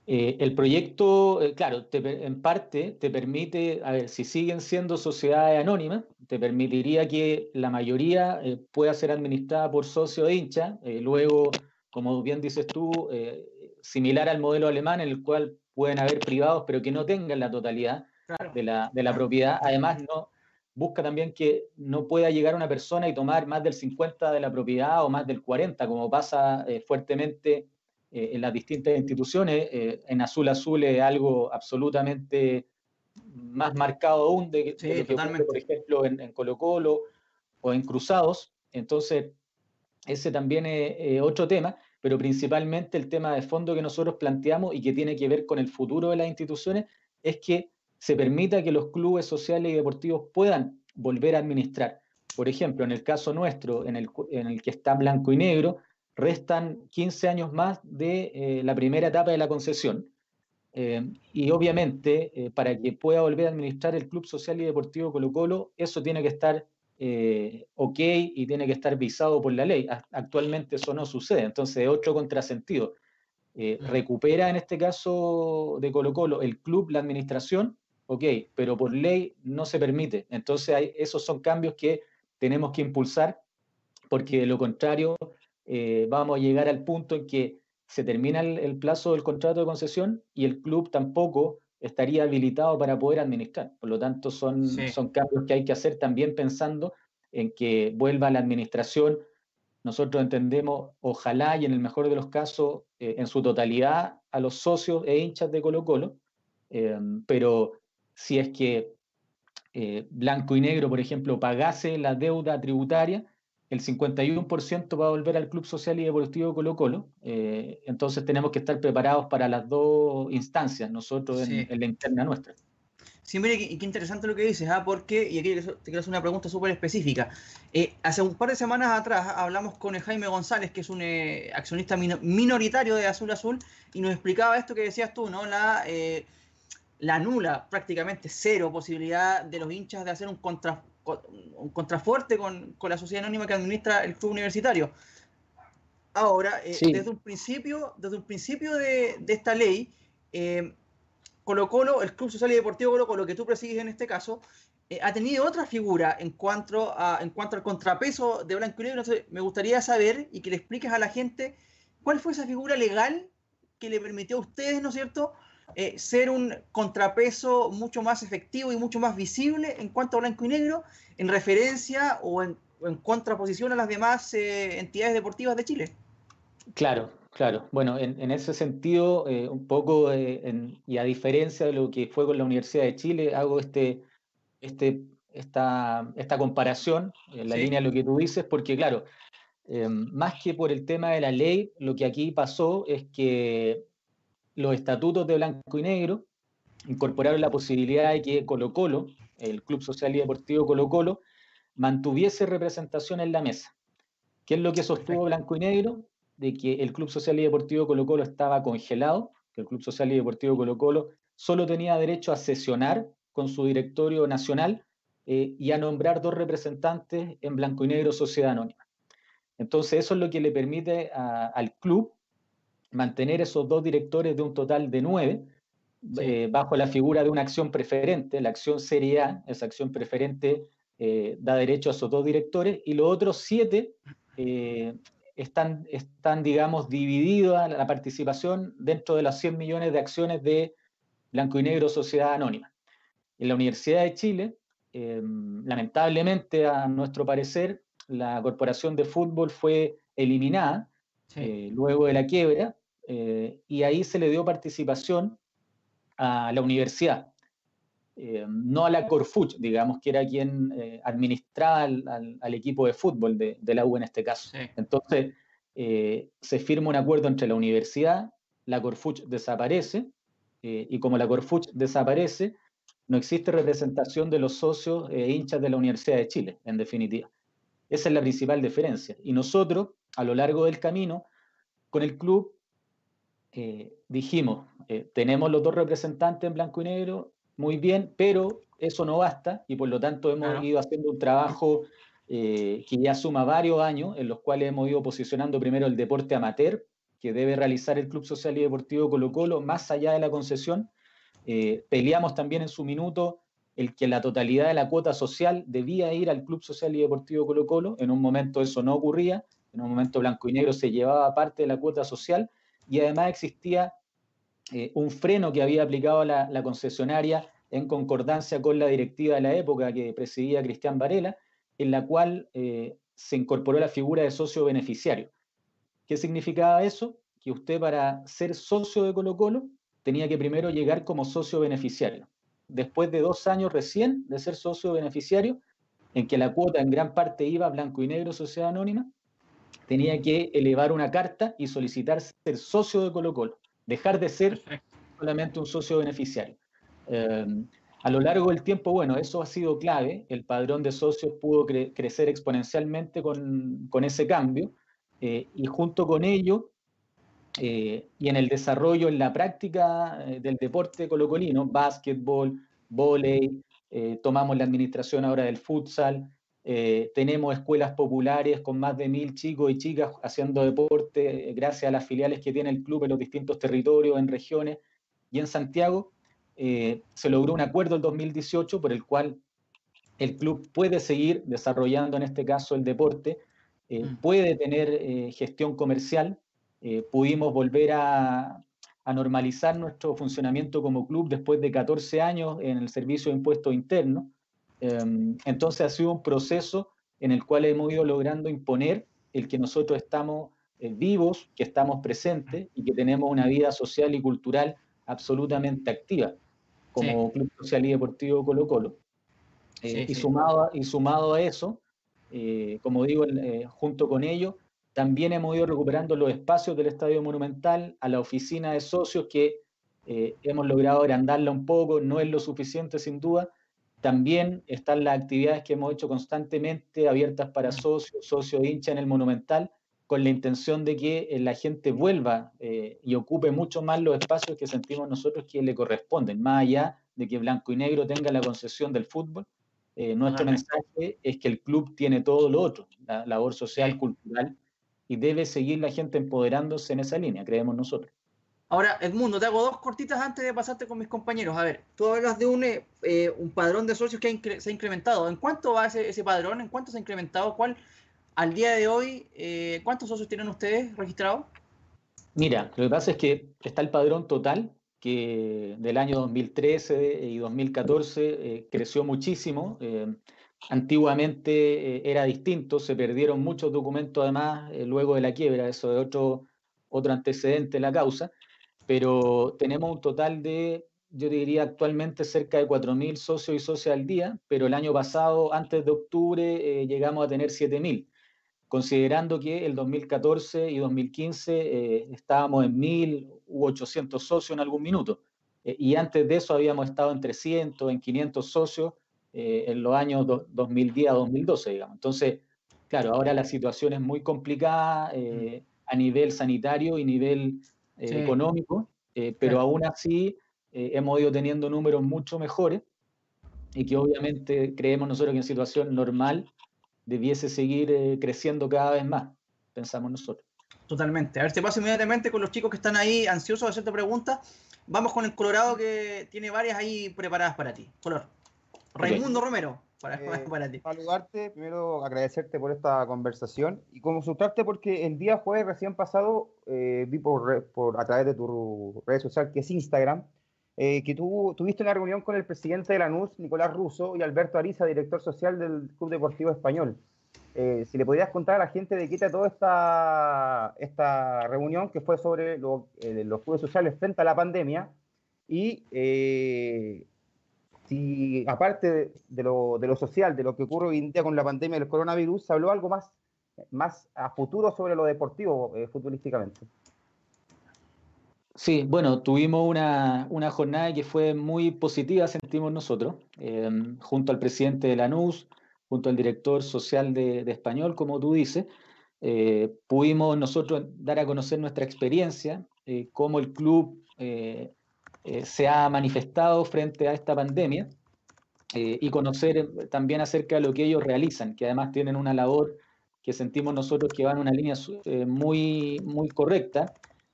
D: Eh, el proyecto, eh, claro, en parte te permite, a ver, si siguen siendo sociedades anónimas, te permitiría que la mayoría eh, pueda ser administrada por socio de hincha, luego, como bien dices tú, similar al modelo alemán en el cual pueden haber privados, pero que no tengan la totalidad de, la, de la propiedad. Además, no, busca también que no pueda llegar una persona y tomar más del 50 de la propiedad o más del 40, como pasa eh, fuertemente eh, en las distintas instituciones. Eh, en Azul Azul es algo absolutamente más marcado aún de, lo que ocurre, por ejemplo, en, Colo Colo o en Cruzados. Entonces, ese también es otro tema, pero principalmente el tema de fondo que nosotros planteamos y que tiene que ver con el futuro de las instituciones es que se permita que los clubes sociales y deportivos puedan volver a administrar. Por ejemplo, en el caso nuestro, en el, en el que está blanco y negro, restan 15 años más de eh, la primera etapa de la concesión. Eh, y obviamente, eh, para que pueda volver a administrar el Club Social y Deportivo Colo Colo, eso tiene que estar ok y tiene que estar visado por la ley. Actualmente eso no sucede, entonces otro contrasentido. recupera en este caso de Colo Colo el club, la administración, ok, pero por ley no se permite. Entonces hay, esos son cambios que tenemos que impulsar porque de lo contrario eh, vamos a llegar al punto en que se termina el, plazo del contrato de concesión y el club tampoco estaría habilitado para poder administrar. Por lo tanto, son, son cambios que hay que hacer también pensando en que vuelva la administración. Nosotros entendemos, ojalá y en el mejor de los casos, eh, en su totalidad, a los socios e hinchas de Colo Colo, eh, pero si es que eh, Blanco y Negro, por ejemplo, pagase la deuda tributaria, el 51% va a volver al Club Social y Deportivo Colo Colo. Eh, entonces tenemos que estar preparados para las dos instancias, nosotros en, la interna nuestra.
A: Sí, mire, qué, qué interesante lo que dices, ¿ah? porque, y aquí te quiero hacer una pregunta súper específica. Eh, hace un par de semanas atrás hablamos con Jaime González, que es un accionista minoritario de Azul Azul, y nos explicaba esto que decías tú, ¿no? La la nula, prácticamente cero posibilidad de los hinchas de hacer un, contra, un contrafuerte con, la sociedad anónima que administra el club universitario. Ahora, eh, desde un principio, desde un principio de, esta ley, eh, Colo Colo, el Club Social y Deportivo Colo Colo, que tú presigues en este caso, eh, ha tenido otra figura en cuanto, a, en cuanto al contrapeso de blanco y negro. Entonces, me gustaría saber y que le expliques a la gente cuál fue esa figura legal que le permitió a ustedes, ¿no es cierto?, eh, ser un contrapeso mucho más efectivo y mucho más visible en cuanto a blanco y negro, en referencia o en, contraposición a las demás eh, entidades deportivas de Chile.
D: Claro, claro. Bueno, en, ese sentido, eh, un poco, y a diferencia de lo que fue con la Universidad de Chile, hago este, este, esta, esta comparación en la línea de lo que tú dices, porque claro, más que por el tema de la ley, lo que aquí pasó es que los estatutos de blanco y negro incorporaron la posibilidad de que Colo Colo, el Club Social y Deportivo Colo Colo, mantuviese representación en la mesa. ¿Qué es lo que sostuvo blanco y negro? De que el Club Social y Deportivo Colo Colo estaba congelado, que el Club Social y Deportivo Colo Colo solo tenía derecho a sesionar con su directorio nacional eh, y a nombrar dos representantes en blanco y negro Sociedad Anónima. Entonces eso es lo que le permite al club mantener esos dos directores de un total de nueve, eh, bajo la figura de una acción preferente. La acción serie A, esa acción preferente, eh, da derecho a esos dos directores, y los otros siete eh, están, están, digamos, divididos la participación dentro de las 100 millones de acciones de Blanco y Negro Sociedad Anónima. En la Universidad de Chile, lamentablemente, a nuestro parecer, la Corporación de Fútbol fue eliminada luego de la quiebra eh, y ahí se le dio participación a la universidad, eh, no a la Corfuch, digamos, que era quien eh, administraba al, equipo de fútbol de, la U en este caso. Entonces, se firma un acuerdo entre la universidad, la Corfuch desaparece, y como la Corfuch desaparece, no existe representación de los socios e hinchas de la Universidad de Chile, en definitiva. Esa es la principal diferencia. Y nosotros, a lo largo del camino, con el club eh, dijimos, eh, tenemos los dos representantes en blanco y negro, muy bien, pero eso no basta y por lo tanto hemos ido haciendo un trabajo eh, que ya suma varios años, en los cuales hemos ido posicionando primero el deporte amateur, que debe realizar el Club Social y Deportivo Colo Colo, más allá de la concesión. peleamos también en su minuto el que la totalidad de la cuota social debía ir al Club Social y Deportivo Colo Colo. En un momento eso no ocurría, en un momento blanco y negro se llevaba parte de la cuota social y además existía eh, un freno que había aplicado la, concesionaria en concordancia con la directiva de la época que presidía Cristian Varela, en la cual eh, se incorporó la figura de socio beneficiario. ¿Qué significaba eso? Que usted para ser socio de Colo Colo tenía que primero llegar como socio beneficiario. Después de dos años recién de ser socio beneficiario, en que la cuota en gran parte iba blanco y negro Sociedad Anónima, tenía que elevar una carta y solicitar ser socio de Colo Colo, dejar de ser solamente un socio beneficiario. Eh, a lo largo del tiempo, bueno, eso ha sido clave, el padrón de socios pudo crecer exponencialmente con, con ese cambio eh, y junto con ello eh, y en el desarrollo, en la práctica del deporte colocolino, básquetbol, volei, tomamos la administración ahora del futsal, eh, tenemos escuelas populares con más de mil chicos y chicas haciendo deporte eh, gracias a las filiales que tiene el club en los distintos territorios, en regiones. Y en Santiago eh, se logró un acuerdo en 2018 por el cual el club puede seguir desarrollando en este caso el deporte, mm. puede tener gestión comercial. pudimos volver a, a normalizar nuestro funcionamiento como club después de 14 años en el servicio de impuestos internos. Em, entonces ha sido un proceso en el cual hemos ido logrando imponer el que nosotros estamos eh, vivos, que estamos presentes y que tenemos una vida social y cultural absolutamente activa como Club Social y Deportivo Colo Colo. Eh, y, Sumado, y sumado a eso, eh, como digo, junto con ello, también hemos ido recuperando los espacios del Estadio Monumental, a la oficina de socios que hemos logrado agrandarla un poco, no es lo suficiente sin duda, también están las actividades que hemos hecho constantemente abiertas para socios, socios hincha en el Monumental, con la intención de que eh, la gente vuelva eh, y ocupe mucho más los espacios que sentimos nosotros que le corresponden, más allá de que Blanco y Negro tenga la concesión del fútbol. Eh, nuestro mensaje es que el club tiene todo lo otro, la labor social, cultural y debe seguir la gente empoderándose en esa línea, creemos nosotros.
A: Ahora, Edmundo, te hago dos cortitas antes de pasarte con mis compañeros. A ver, tú hablas de un, eh, un padrón de socios que se ha incrementado. ¿En cuánto va ese, ese, padrón? ¿En cuánto se ha incrementado? ¿Cuál, al día de hoy, eh, cuántos socios tienen ustedes registrados?
D: Mira, lo que pasa es que está el padrón total, que del año 2013 y 2014 eh, creció muchísimo. antiguamente era distinto, se perdieron muchos documentos además luego de la quiebra, eso es otro, otro antecedente de la causa pero tenemos un total de, yo diría actualmente cerca de 4.000 socios y socias al día, pero el año pasado, antes de octubre, eh, llegamos a tener 7.000, considerando que el 2014 y 2015 eh, estábamos en 1.000 u 800 socios en algún minuto, eh, y antes de eso habíamos estado en 300, en 500 socios en los años 2010 a 2012, digamos. Entonces, claro, ahora la situación es muy complicada mm. a nivel sanitario y nivel económico, eh, pero aún así eh, hemos ido teniendo números mucho mejores y que obviamente creemos nosotros que en situación normal debiese seguir eh, creciendo cada vez más, pensamos nosotros.
A: Totalmente. A ver, te paso inmediatamente con los chicos que están ahí ansiosos de hacerte preguntas. Vamos con el Colorado que tiene varias ahí preparadas para ti. Color. Raimundo Romero.
B: Para, eh, Saludarte, primero agradecerte por esta conversación y consultarte porque el día jueves recién pasado eh, vi por, por, a través de tu red social, que es Instagram, eh, que tú tuviste una reunión con el presidente de la NUS, Nicolás Russo, y Alberto Ariza, director social del Club Deportivo Español. si le podrías contar a la gente de qué trató esta, esta reunión, que fue sobre los clubes sociales frente a la pandemia, y si aparte de lo, social, de lo que ocurre hoy en día con la pandemia del coronavirus, se habló algo más, más a futuro sobre lo deportivo eh, futbolísticamente.
D: Sí, bueno, tuvimos una, jornada que fue muy positiva, sentimos nosotros, em, junto al presidente de la NUS, junto al director social de, de Español, como tú dices, eh, pudimos nosotros dar a conocer nuestra experiencia, eh, cómo el club eh, se ha manifestado frente a esta pandemia eh, y conocer eh, también acerca de lo que ellos realizan, que además tienen una labor que sentimos nosotros que va en una línea muy, muy correcta.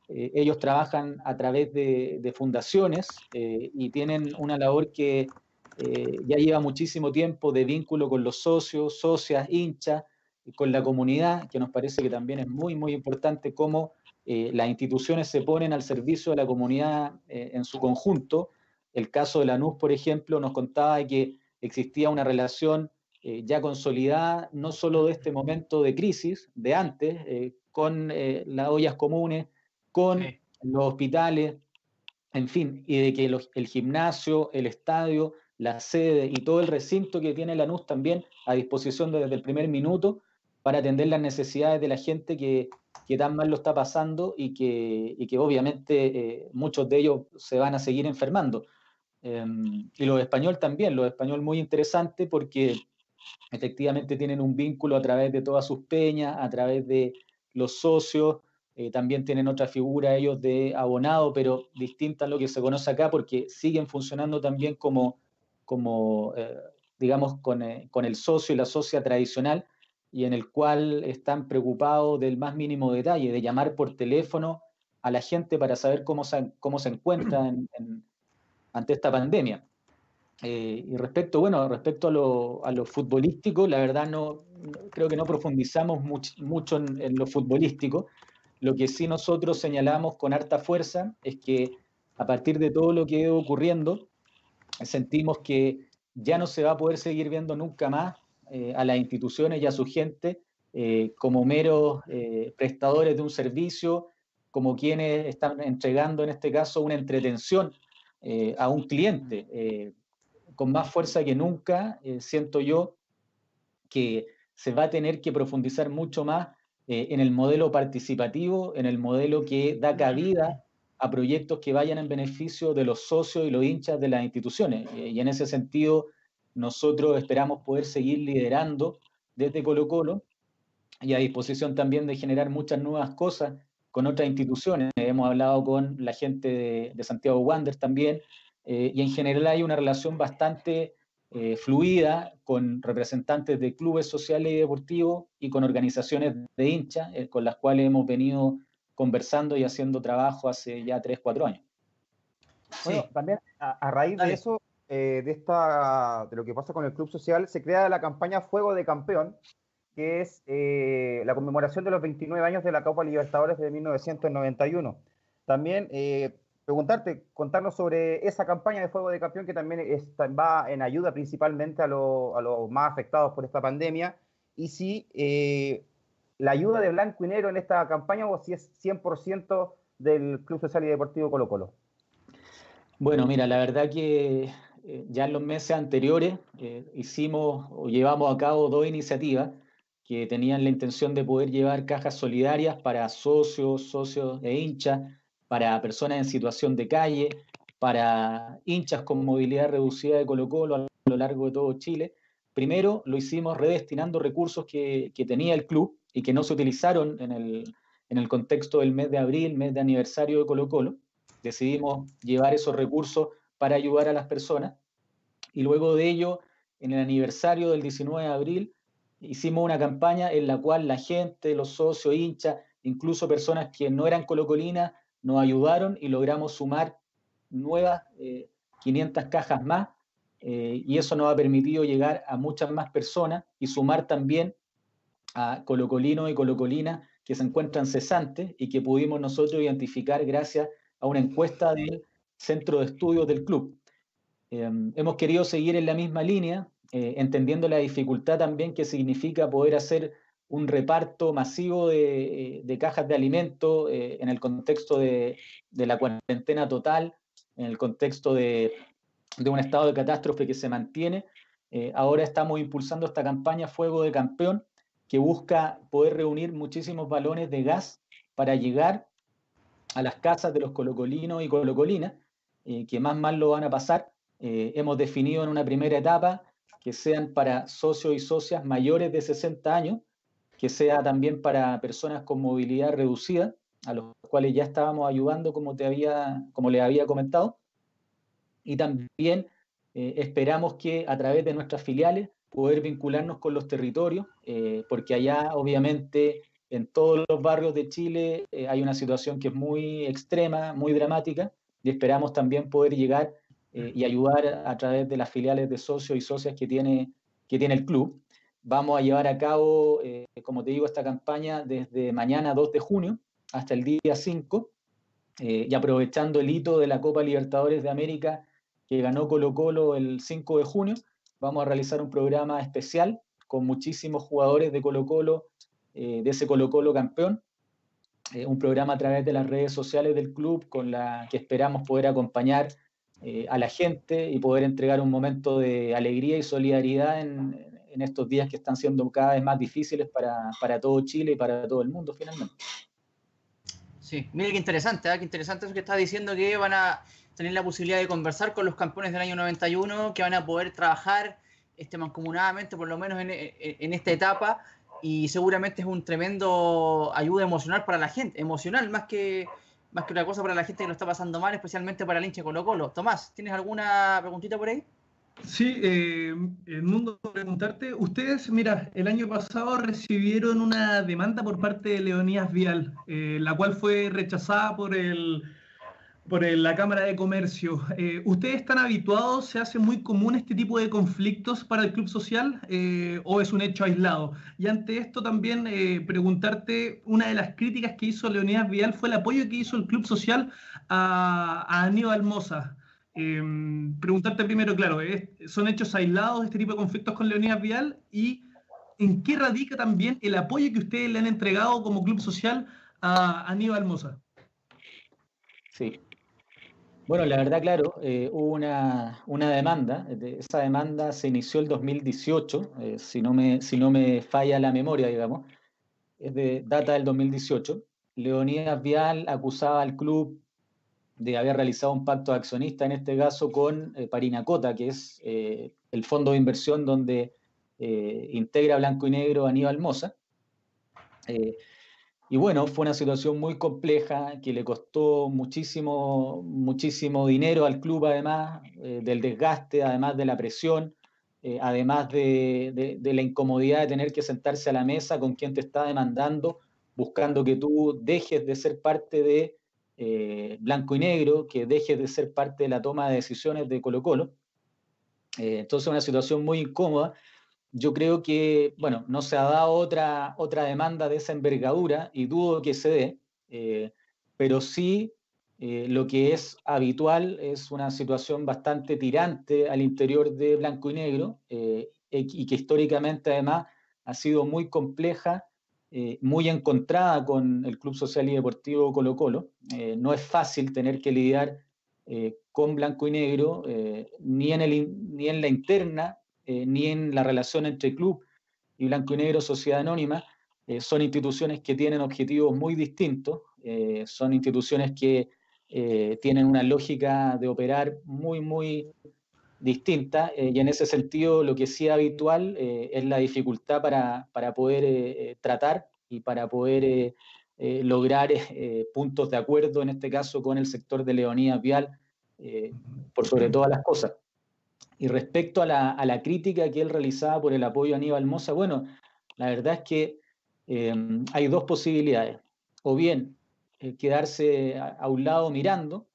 D: ellos trabajan a través de, fundaciones y tienen una labor que ya lleva muchísimo tiempo de vínculo con los socios, socias, hinchas, con la comunidad, que nos parece que también es muy, muy importante cómo eh, las instituciones se ponen al servicio de la comunidad eh, en su conjunto. El caso de Lanús, por ejemplo, nos contaba que existía una relación eh, ya consolidada, no solo de este momento de crisis, de antes, con las ollas comunes, con los hospitales, en fin, y de que el gimnasio, el estadio, la sede y todo el recinto que tiene Lanús también a disposición desde el primer minuto para atender las necesidades de la gente que, que tan mal lo está pasando y que, y que obviamente eh, muchos de ellos se van a seguir enfermando. Em, y los español también, los español muy interesante porque efectivamente tienen un vínculo a través de todas sus peñas, a través de los socios, eh, también tienen otra figura ellos de abonado, pero distinta a lo que se conoce acá porque siguen funcionando también como, como eh, digamos, con, con el socio y la socia tradicional, y en el cual están preocupados del más mínimo detalle, de llamar por teléfono a la gente para saber cómo se, cómo se encuentra ante esta pandemia. Eh, y respecto, bueno, respecto a lo, a lo, futbolístico, la verdad no, creo que no profundizamos mucho en, en, lo futbolístico. Lo que sí nosotros señalamos con harta fuerza es que a partir de todo lo que ha ocurriendo, sentimos que ya no se va a poder seguir viendo nunca más eh, a las instituciones y a su gente eh, como meros eh, prestadores de un servicio, como quienes están entregando en este caso una entretención a un cliente. con más fuerza que nunca, siento yo que se va a tener que profundizar mucho más en el modelo participativo, en el modelo que da cabida a proyectos que vayan en beneficio de los socios y los hinchas de las instituciones. y en ese sentido, nosotros esperamos poder seguir liderando desde Colo Colo y a disposición también de generar muchas nuevas cosas con otras instituciones. Hemos hablado con la gente de, Santiago Wander también, eh, y en general hay una relación bastante eh, fluida con representantes de clubes sociales y deportivos y con organizaciones de hinchas eh, con las cuales hemos venido conversando y haciendo trabajo hace ya 3, 4 años.
B: Bueno, también a, raíz de eso, eh, de, esta, de lo que pasa con el Club Social, se crea la campaña Fuego de Campeón, que es la conmemoración de los 29 años de la Copa Libertadores de 1991. También preguntarte, contarnos sobre esa campaña de Fuego de Campeón que también va en ayuda principalmente a, los más afectados por esta pandemia y si eh, la ayuda de Blanco y Negro en esta campaña o si es 100% del Club Social y Deportivo Colo Colo.
D: Bueno, mira, la verdad que eh, ya en los meses anteriores eh, hicimos o llevamos a cabo dos iniciativas que tenían la intención de poder llevar cajas solidarias para socios, socios e hinchas para personas en situación de calle, para hinchas con movilidad reducida de Colo Colo a lo largo de todo Chile. Primero lo hicimos redestinando recursos que, tenía el club y que no se utilizaron en el, en el contexto del mes de abril, mes de aniversario de Colo Colo. Decidimos llevar esos recursos para ayudar a las personas. Y luego de ello, en el aniversario del 19 de abril, hicimos una campaña en la cual la gente, los socios, hinchas, incluso personas que no eran colocolinas, nos ayudaron y logramos sumar nuevas 500 eh, cajas más eh, y eso nos ha permitido llegar a muchas más personas y sumar también a colocolinos y colocolinas que se encuentran cesantes y que pudimos nosotros identificar gracias a una encuesta del centro de estudios del club. Em, hemos querido seguir en la misma línea, eh, entendiendo la dificultad también que significa poder hacer un reparto masivo de, cajas de alimentos eh, en el contexto de, la cuarentena total, en el contexto de, un estado de catástrofe que se mantiene. Eh, ahora estamos impulsando esta campaña Fuego de Campeón, que busca poder reunir muchísimos balones de gas para llegar a las casas de los colocolinos y colocolinas, eh, que más mal lo van a pasar. hemos definido en una primera etapa que sean para socios y socias mayores de 60 años, que sea también para personas con movilidad reducida, a los cuales ya estábamos ayudando, como, te había, como les había comentado. Y también eh, esperamos que a través de nuestras filiales poder vincularnos con los territorios, eh, porque allá obviamente en todos los barrios de Chile eh, hay una situación que es muy extrema, muy dramática, y esperamos también poder llegar y ayudar a través de las filiales de socios y socias que tiene, que tiene el club. Vamos a llevar a cabo, eh, como te digo, esta campaña desde mañana 2 de junio hasta el día 5, eh, y aprovechando el hito de la Copa Libertadores de América que ganó Colo Colo el 5 de junio, vamos a realizar un programa especial con muchísimos jugadores de Colo Colo, eh, de ese Colo Colo campeón, un programa a través de las redes sociales del club con la que esperamos poder acompañar a la gente y poder entregar un momento de alegría y solidaridad en, en estos días que están siendo cada vez más difíciles para, para todo Chile y para todo el mundo finalmente.
A: Sí, mire qué interesante, ¿eh? qué interesante eso que está diciendo que van a tener la posibilidad de conversar con los campeones del año 91, que van a poder trabajar este, mancomunadamente, por lo menos en, en esta etapa, y seguramente es un tremendo ayuda emocional para la gente, emocional más que más que una cosa para la gente que lo está pasando mal, especialmente para el hincha Colo Colo. Tomás, ¿tienes alguna preguntita por ahí?
C: Sí, eh, el mundo preguntarte, ustedes, mira, el año pasado recibieron una demanda por parte de Leonidas Vial, eh, la cual fue rechazada por el por la Cámara de Comercio. Eh, ¿Ustedes están habituados? ¿Se hace muy común este tipo de conflictos para el club social eh, o es un hecho aislado? Y ante esto también preguntarte, una de las críticas que hizo Leonidas Vial fue el apoyo que hizo el club social a, Aníbal Moza. Preguntarte primero, claro, ¿son hechos aislados este tipo de conflictos con Leonidas Vial? ¿Y en qué radica también el apoyo que ustedes le han entregado como club social a Aníbal Moza?
D: Sí. Bueno, la verdad, claro, eh, hubo una, demanda. Esa demanda se inició el 2018, eh, si, no me, si no me falla la memoria, digamos. Es de data del 2018. Leonidas Vial acusaba al club de haber realizado un pacto de accionista, en este caso con eh, Parinacota, que es el fondo de inversión donde integra Blanco y Negro Aníbal Moza. Y bueno, fue una situación muy compleja que le costó muchísimo, muchísimo dinero al club, además del desgaste, además de la presión, además de, la incomodidad de tener que sentarse a la mesa con quien te está demandando, buscando que tú dejes de ser parte de blanco y negro, que dejes de ser parte de la toma de decisiones de Colo Colo. entonces, una situación muy incómoda yo creo que, bueno, no se ha dado otra, otra demanda de esa envergadura y dudo que se dé, eh, pero sí eh, lo que es habitual es una situación bastante tirante al interior de blanco y negro eh, y que históricamente además ha sido muy compleja, muy encontrada con el Club Social y Deportivo Colo Colo. no es fácil tener que lidiar con blanco y negro, ni, en el, ni en la interna eh, ni en la relación entre club y Blanco y Negro Sociedad Anónima. Eh, son instituciones que tienen objetivos muy distintos, eh, son instituciones que tienen una lógica de operar muy, muy distinta y en ese sentido lo que sí es habitual es la dificultad para, para poder tratar y para poder lograr <laughs> puntos de acuerdo, en este caso con el sector de Leonía Vial, por sobre todas las cosas. Y respecto a la, crítica que él realizaba por el apoyo a Aníbal Mosa, bueno, la verdad es que em, hay dos posibilidades. O bien eh, quedarse a, un lado mirando,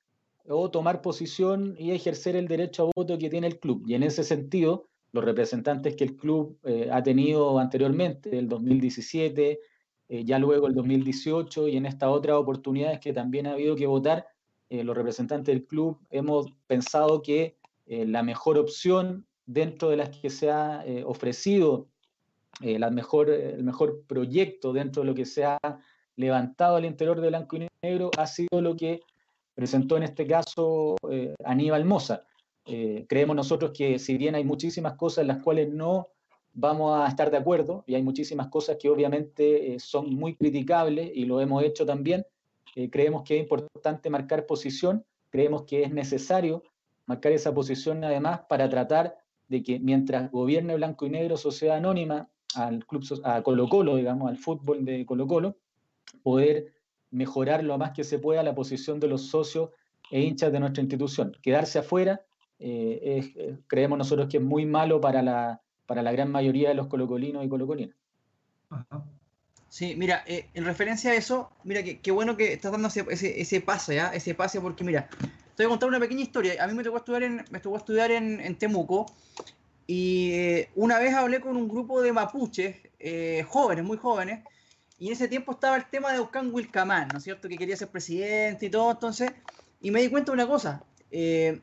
D: o tomar posición y ejercer el derecho a voto que tiene el club. Y en ese sentido, los representantes que el club eh, ha tenido anteriormente, el 2017, eh, ya luego el 2018 y en estas otras oportunidades que también ha habido que votar, los representantes del club hemos pensado que eh, la mejor opción dentro de las que se ha eh, ofrecido, eh, la mejor, el mejor proyecto dentro de lo que se ha levantado al interior de Blanco y Negro ha sido lo que presentó en este caso Aníbal Moza. creemos nosotros que si bien hay muchísimas cosas en las cuales no vamos a estar de acuerdo, y hay muchísimas cosas que obviamente son muy criticables y lo hemos hecho también, creemos que es importante marcar posición, creemos que es necesario marcar esa posición además para tratar de que mientras gobierne Blanco y Negro Sociedad Anónima, al club, a Colo Colo, digamos, al fútbol de Colo Colo, poder mejorar lo más que se pueda la posición de los socios e hinchas de nuestra institución. Quedarse afuera, eh, eh, creemos nosotros que es muy malo para la, para la gran mayoría de los colocolinos y colocolinas.
A: Sí, mira, eh, en referencia a eso, mira, qué bueno que estás dando ese, ese, ese pase, ¿ya? Ese pase, porque mira, voy a contar una pequeña historia. A mí me tocó estudiar en, me tocó estudiar en, Temuco y eh, una vez hablé con un grupo de mapuches, eh, jóvenes, muy jóvenes, y en ese tiempo estaba el tema de Oscar Wilcamán, ¿no es cierto? Que quería ser presidente y todo, entonces, y me di cuenta de una cosa, eh,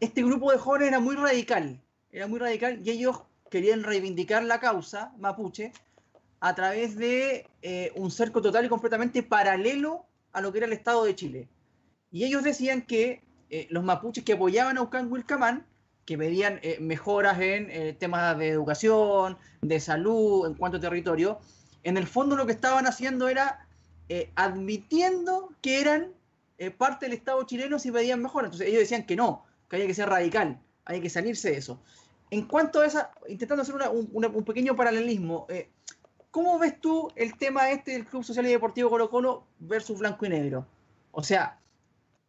A: este grupo de jóvenes era muy radical, era muy radical y ellos querían reivindicar la causa mapuche a través de un cerco total y completamente paralelo a lo que era el Estado de Chile. Y ellos decían que eh, los mapuches que apoyaban a Ucán Wilcamán, que pedían eh, mejoras en eh, temas de educación, de salud, en cuanto a territorio, en el fondo lo que estaban haciendo era admitiendo que eran parte del Estado chileno si pedían mejoras. Entonces ellos decían que no, que había que ser radical, había que salirse de eso. En cuanto a esa, intentando hacer un, pequeño paralelismo, ¿cómo ves tú el tema este del Club Social y Deportivo Colo Colo versus Blanco y Negro? O sea,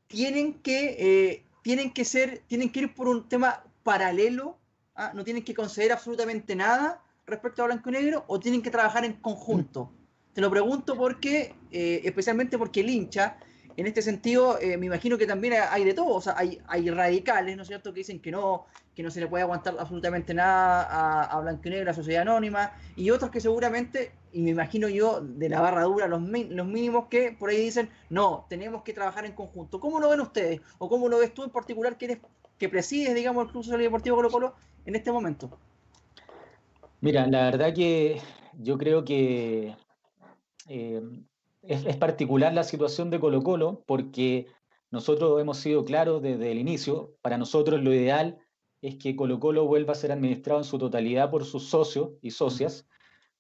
A: tienen que, eh, tienen que ser, tienen que ir por un tema paralelo, ¿ah? no tienen que conceder absolutamente nada respecto a blanco y negro, o tienen que trabajar en conjunto. Te lo pregunto porque, eh, especialmente porque el hincha en este sentido, eh, me imagino que también hay de todo, o sea, hay, radicales, ¿no es cierto?, que dicen que no, que no se le puede aguantar absolutamente nada a, a Blanco y Negro, a sociedad anónima, y otros que seguramente, y me imagino yo, de la barra dura, los, mínimos que por ahí dicen, no, tenemos que trabajar en conjunto. ¿Cómo lo ven ustedes? ¿O cómo lo ves tú en particular, que, eres, que presides, digamos, el Club Social Deportivo Colo Colo en este momento?
D: Mira, la verdad que yo creo que eh, es, particular la situación de Colo Colo porque nosotros hemos sido claros desde el inicio, para nosotros lo ideal es que Colo Colo vuelva a ser administrado en su totalidad por sus socios y socias.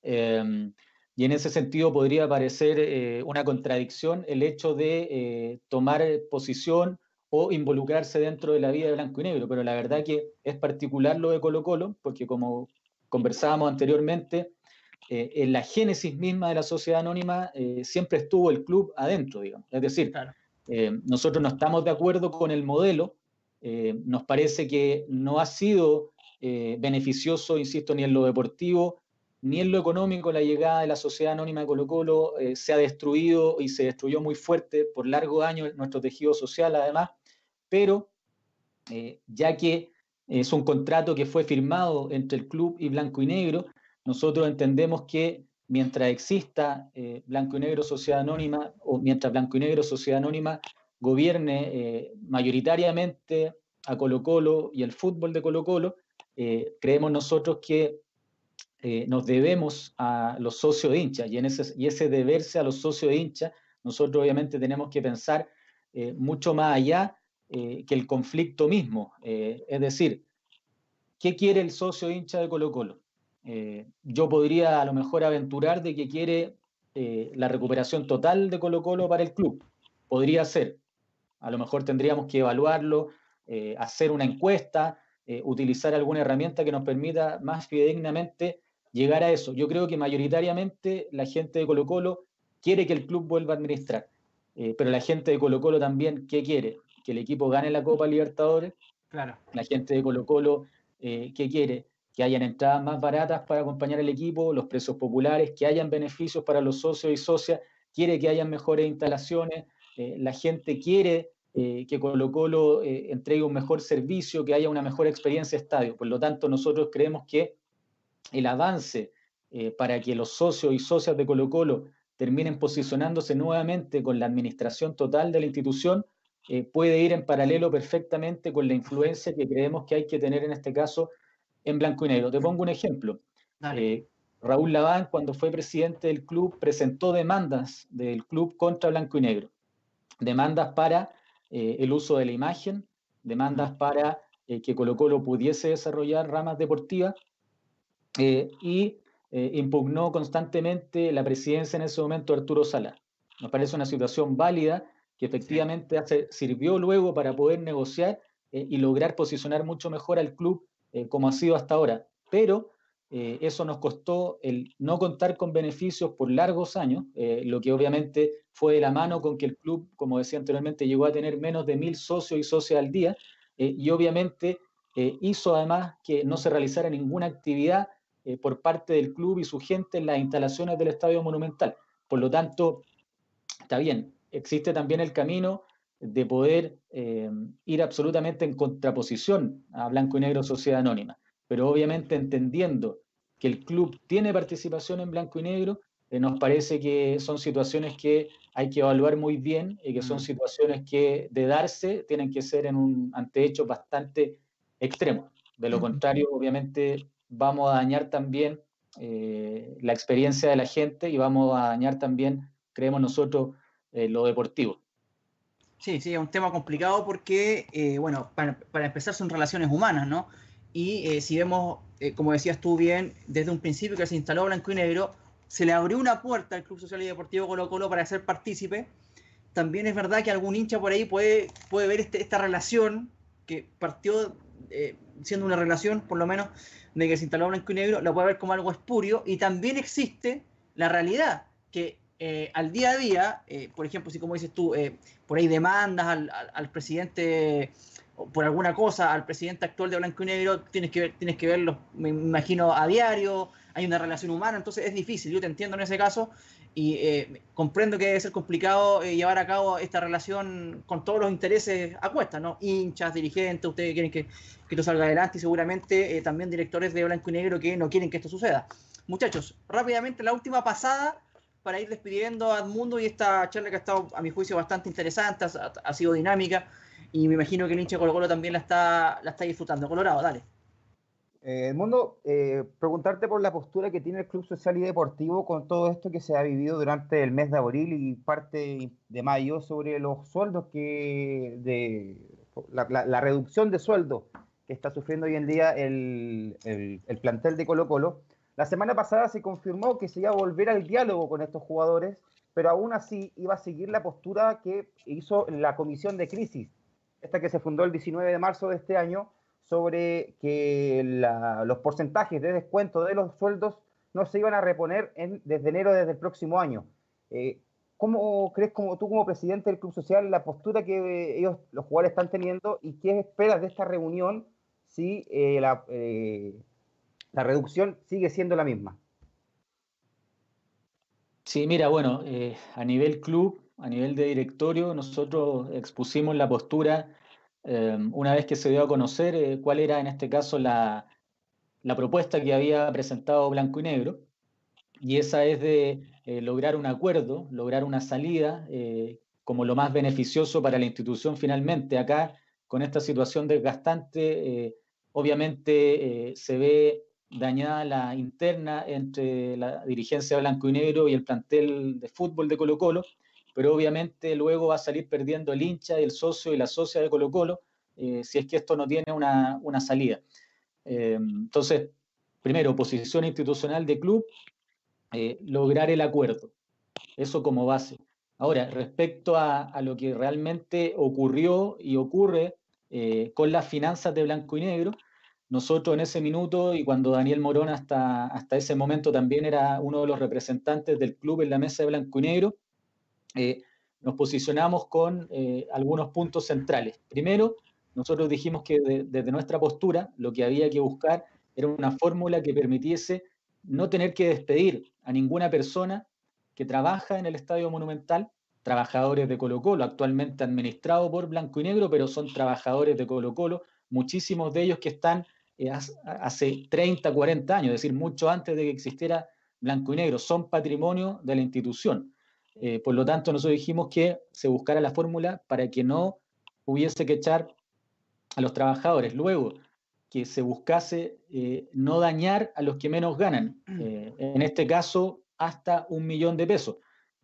D: Em, y en ese sentido podría parecer eh, una contradicción el hecho de eh, tomar posición o involucrarse dentro de la vida de blanco y negro, pero la verdad que es particular lo de Colo Colo, porque como conversábamos anteriormente, eh, en la génesis misma de la sociedad anónima eh, siempre estuvo el club adentro, digamos. Es decir, eh, nosotros no estamos de acuerdo con el modelo, nos parece que no ha sido beneficioso, insisto, ni en lo deportivo, ni en lo económico. La llegada de la sociedad anónima de Colo Colo se ha destruido y se destruyó muy fuerte por largo años nuestro tejido social, además, pero ya que es un contrato que fue firmado entre el club y Blanco y Negro, nosotros entendemos que mientras exista Blanco y Negro Sociedad Anónima o mientras Blanco y Negro Sociedad Anónima gobierne eh, mayoritariamente a Colo Colo y el fútbol de Colo Colo, eh, creemos nosotros que eh, nos debemos a los socios de hincha y, ese, deberse a los socios de hincha, nosotros obviamente tenemos que pensar mucho más allá que el conflicto mismo. es decir, ¿qué quiere el socio hincha de Colo Colo? Yo podría a lo mejor aventurar de que quiere la recuperación total de Colo Colo para el club. Podría ser, a lo mejor tendríamos que evaluarlo, eh, hacer una encuesta, eh, utilizar alguna herramienta que nos permita más fidedignamente llegar a eso. Yo creo que mayoritariamente la gente de Colo Colo quiere que el club vuelva a administrar, eh, pero la gente de Colo Colo también, ¿qué quiere? Que el equipo gane la Copa Libertadores.
A: Claro.
D: La gente de Colo Colo, ¿qué quiere? Que hayan entradas más baratas para acompañar al equipo, los precios populares, que hayan beneficios para los socios y socias, quiere que hayan mejores instalaciones, eh, la gente quiere eh, que Colo Colo eh, entregue un mejor servicio, que haya una mejor experiencia estadio. Por lo tanto, nosotros creemos que el avance para que los socios y socias de Colo Colo terminen posicionándose nuevamente con la administración total de la institución, puede ir en paralelo perfectamente con la influencia que creemos que hay que tener en este caso en blanco y negro. Te pongo un ejemplo. Raúl Laván, cuando fue presidente del club, presentó demandas del club contra blanco y negro demandas para eh, el uso de la imagen, demandas para eh, que Colo Colo pudiese desarrollar ramas deportivas eh, y impugnó constantemente la presidencia en ese momento Arturo Sala. Nos parece una situación válida que efectivamente sirvió luego para poder negociar y lograr posicionar mucho mejor al club como ha sido hasta ahora. Pero eh, eso nos costó el no contar con beneficios por largos años, eh, lo que obviamente fue de la mano con que el club, como decía anteriormente, llegó a tener menos de mil socios y socias al día eh, y obviamente hizo además que no se realizara ninguna actividad por parte del club y su gente en las instalaciones del Estadio Monumental. Por lo tanto, está bien, existe también el camino de poder ir absolutamente en contraposición a Blanco y Negro Sociedad Anónima pero obviamente entendiendo que el club tiene participación en blanco y negro, eh, nos parece que son situaciones que hay que evaluar muy bien y que son situaciones que de darse tienen que ser en un antehecho bastante extremo. De lo contrario, obviamente vamos a dañar también eh, la experiencia de la gente y vamos a dañar también, creemos nosotros, eh, lo deportivo.
A: Sí, sí, es un tema complicado porque, bueno, para, para, empezar son relaciones humanas, ¿no? Y eh, si vemos, eh, como decías tú bien, desde un principio que se instaló Blanco y Negro, se le abrió una puerta al Club Social y Deportivo Colo Colo para ser partícipe. También es verdad que algún hincha por ahí puede, puede ver este, esta relación que partió eh, siendo una relación, por lo menos, de que se instaló Blanco y Negro, lo puede ver como algo espurio. Y también existe la realidad, que al día a día, por ejemplo, si como dices tú, por ahí demandas al, al presidente por alguna cosa al presidente actual de Blanco y Negro, tienes que, ver, tienes que verlo, me imagino, a diario, hay una relación humana, entonces es difícil, yo te entiendo en ese caso y eh, comprendo que debe ser complicado eh, llevar a cabo esta relación con todos los intereses a cuesta, ¿no? Hinchas, dirigentes, ustedes quieren que, que esto salga adelante y seguramente eh, también directores de Blanco y Negro que no quieren que esto suceda. Muchachos, rápidamente la última pasada para ir despidiendo a Edmundo y esta charla que ha estado, a mi juicio, bastante interesante, ha sido dinámica y me imagino que el hincha Colo Colo también la está, la está disfrutando. Colorado, dale.
B: Eh, Mundo, eh, preguntarte por la postura que tiene el Club Social y Deportivo con todo esto que se ha vivido durante el mes de abril y parte de mayo sobre los sueldos que, de la, reducción de sueldos que está sufriendo hoy en día el, el, plantel de Colo Colo. La semana pasada se confirmó que se iba a volver al diálogo con estos jugadores, pero aún así iba a seguir la postura que hizo la comisión de crisis esta que se fundó el 19 de marzo de este año, sobre que los porcentajes de descuento de los sueldos no se iban a reponer desde enero desde el próximo año. Eh, ¿Cómo crees como tú como presidente del Club Social la postura que ellos, los jugadores están teniendo y qué esperas de esta reunión si la, la reducción sigue siendo la misma.
D: Sí, mira, bueno, a nivel club, a nivel de directorio, nosotros expusimos la postura una vez que se dio a conocer cuál era en este caso la, la propuesta que había presentado Blanco y Negro, y esa es de eh, lograr un acuerdo, lograr una salida eh, como lo más beneficioso para la institución finalmente. Acá, con esta situación desgastante, eh, obviamente se ve dañada la interna entre la dirigencia Blanco y Negro y el plantel de fútbol de Colo Colo, pero obviamente luego va a salir perdiendo el hincha, el socio y la socia de Colo Colo, si es que esto no tiene una, una salida. Eh, entonces, primero, posición institucional de club, eh, lograr el acuerdo. Eso como base. Ahora, respecto a, lo que realmente ocurrió y ocurre eh, con las finanzas de Blanco y Negro, nosotros en ese minuto y cuando Daniel Morón hasta, hasta ese momento también era uno de los representantes del club en la mesa de Blanco y Negro, nos posicionamos con algunos puntos centrales. Primero, nosotros dijimos que desde nuestra postura lo que había que buscar era una fórmula que permitiese no tener que despedir a ninguna persona que trabaja en el Estadio Monumental, trabajadores de Colo Colo, actualmente administrado por Blanco y Negro, pero son trabajadores de Colo Colo, muchísimos de ellos que están eh, hace 30, 40 años, es decir, mucho antes de que existiera Blanco y Negro, son patrimonio de la institución. Eh, por lo tanto, nosotros dijimos que se buscara la fórmula para que no hubiese que echar a los trabajadores. Luego, que se buscase eh, no dañar a los que menos ganan, eh, en este caso hasta un millón de pesos.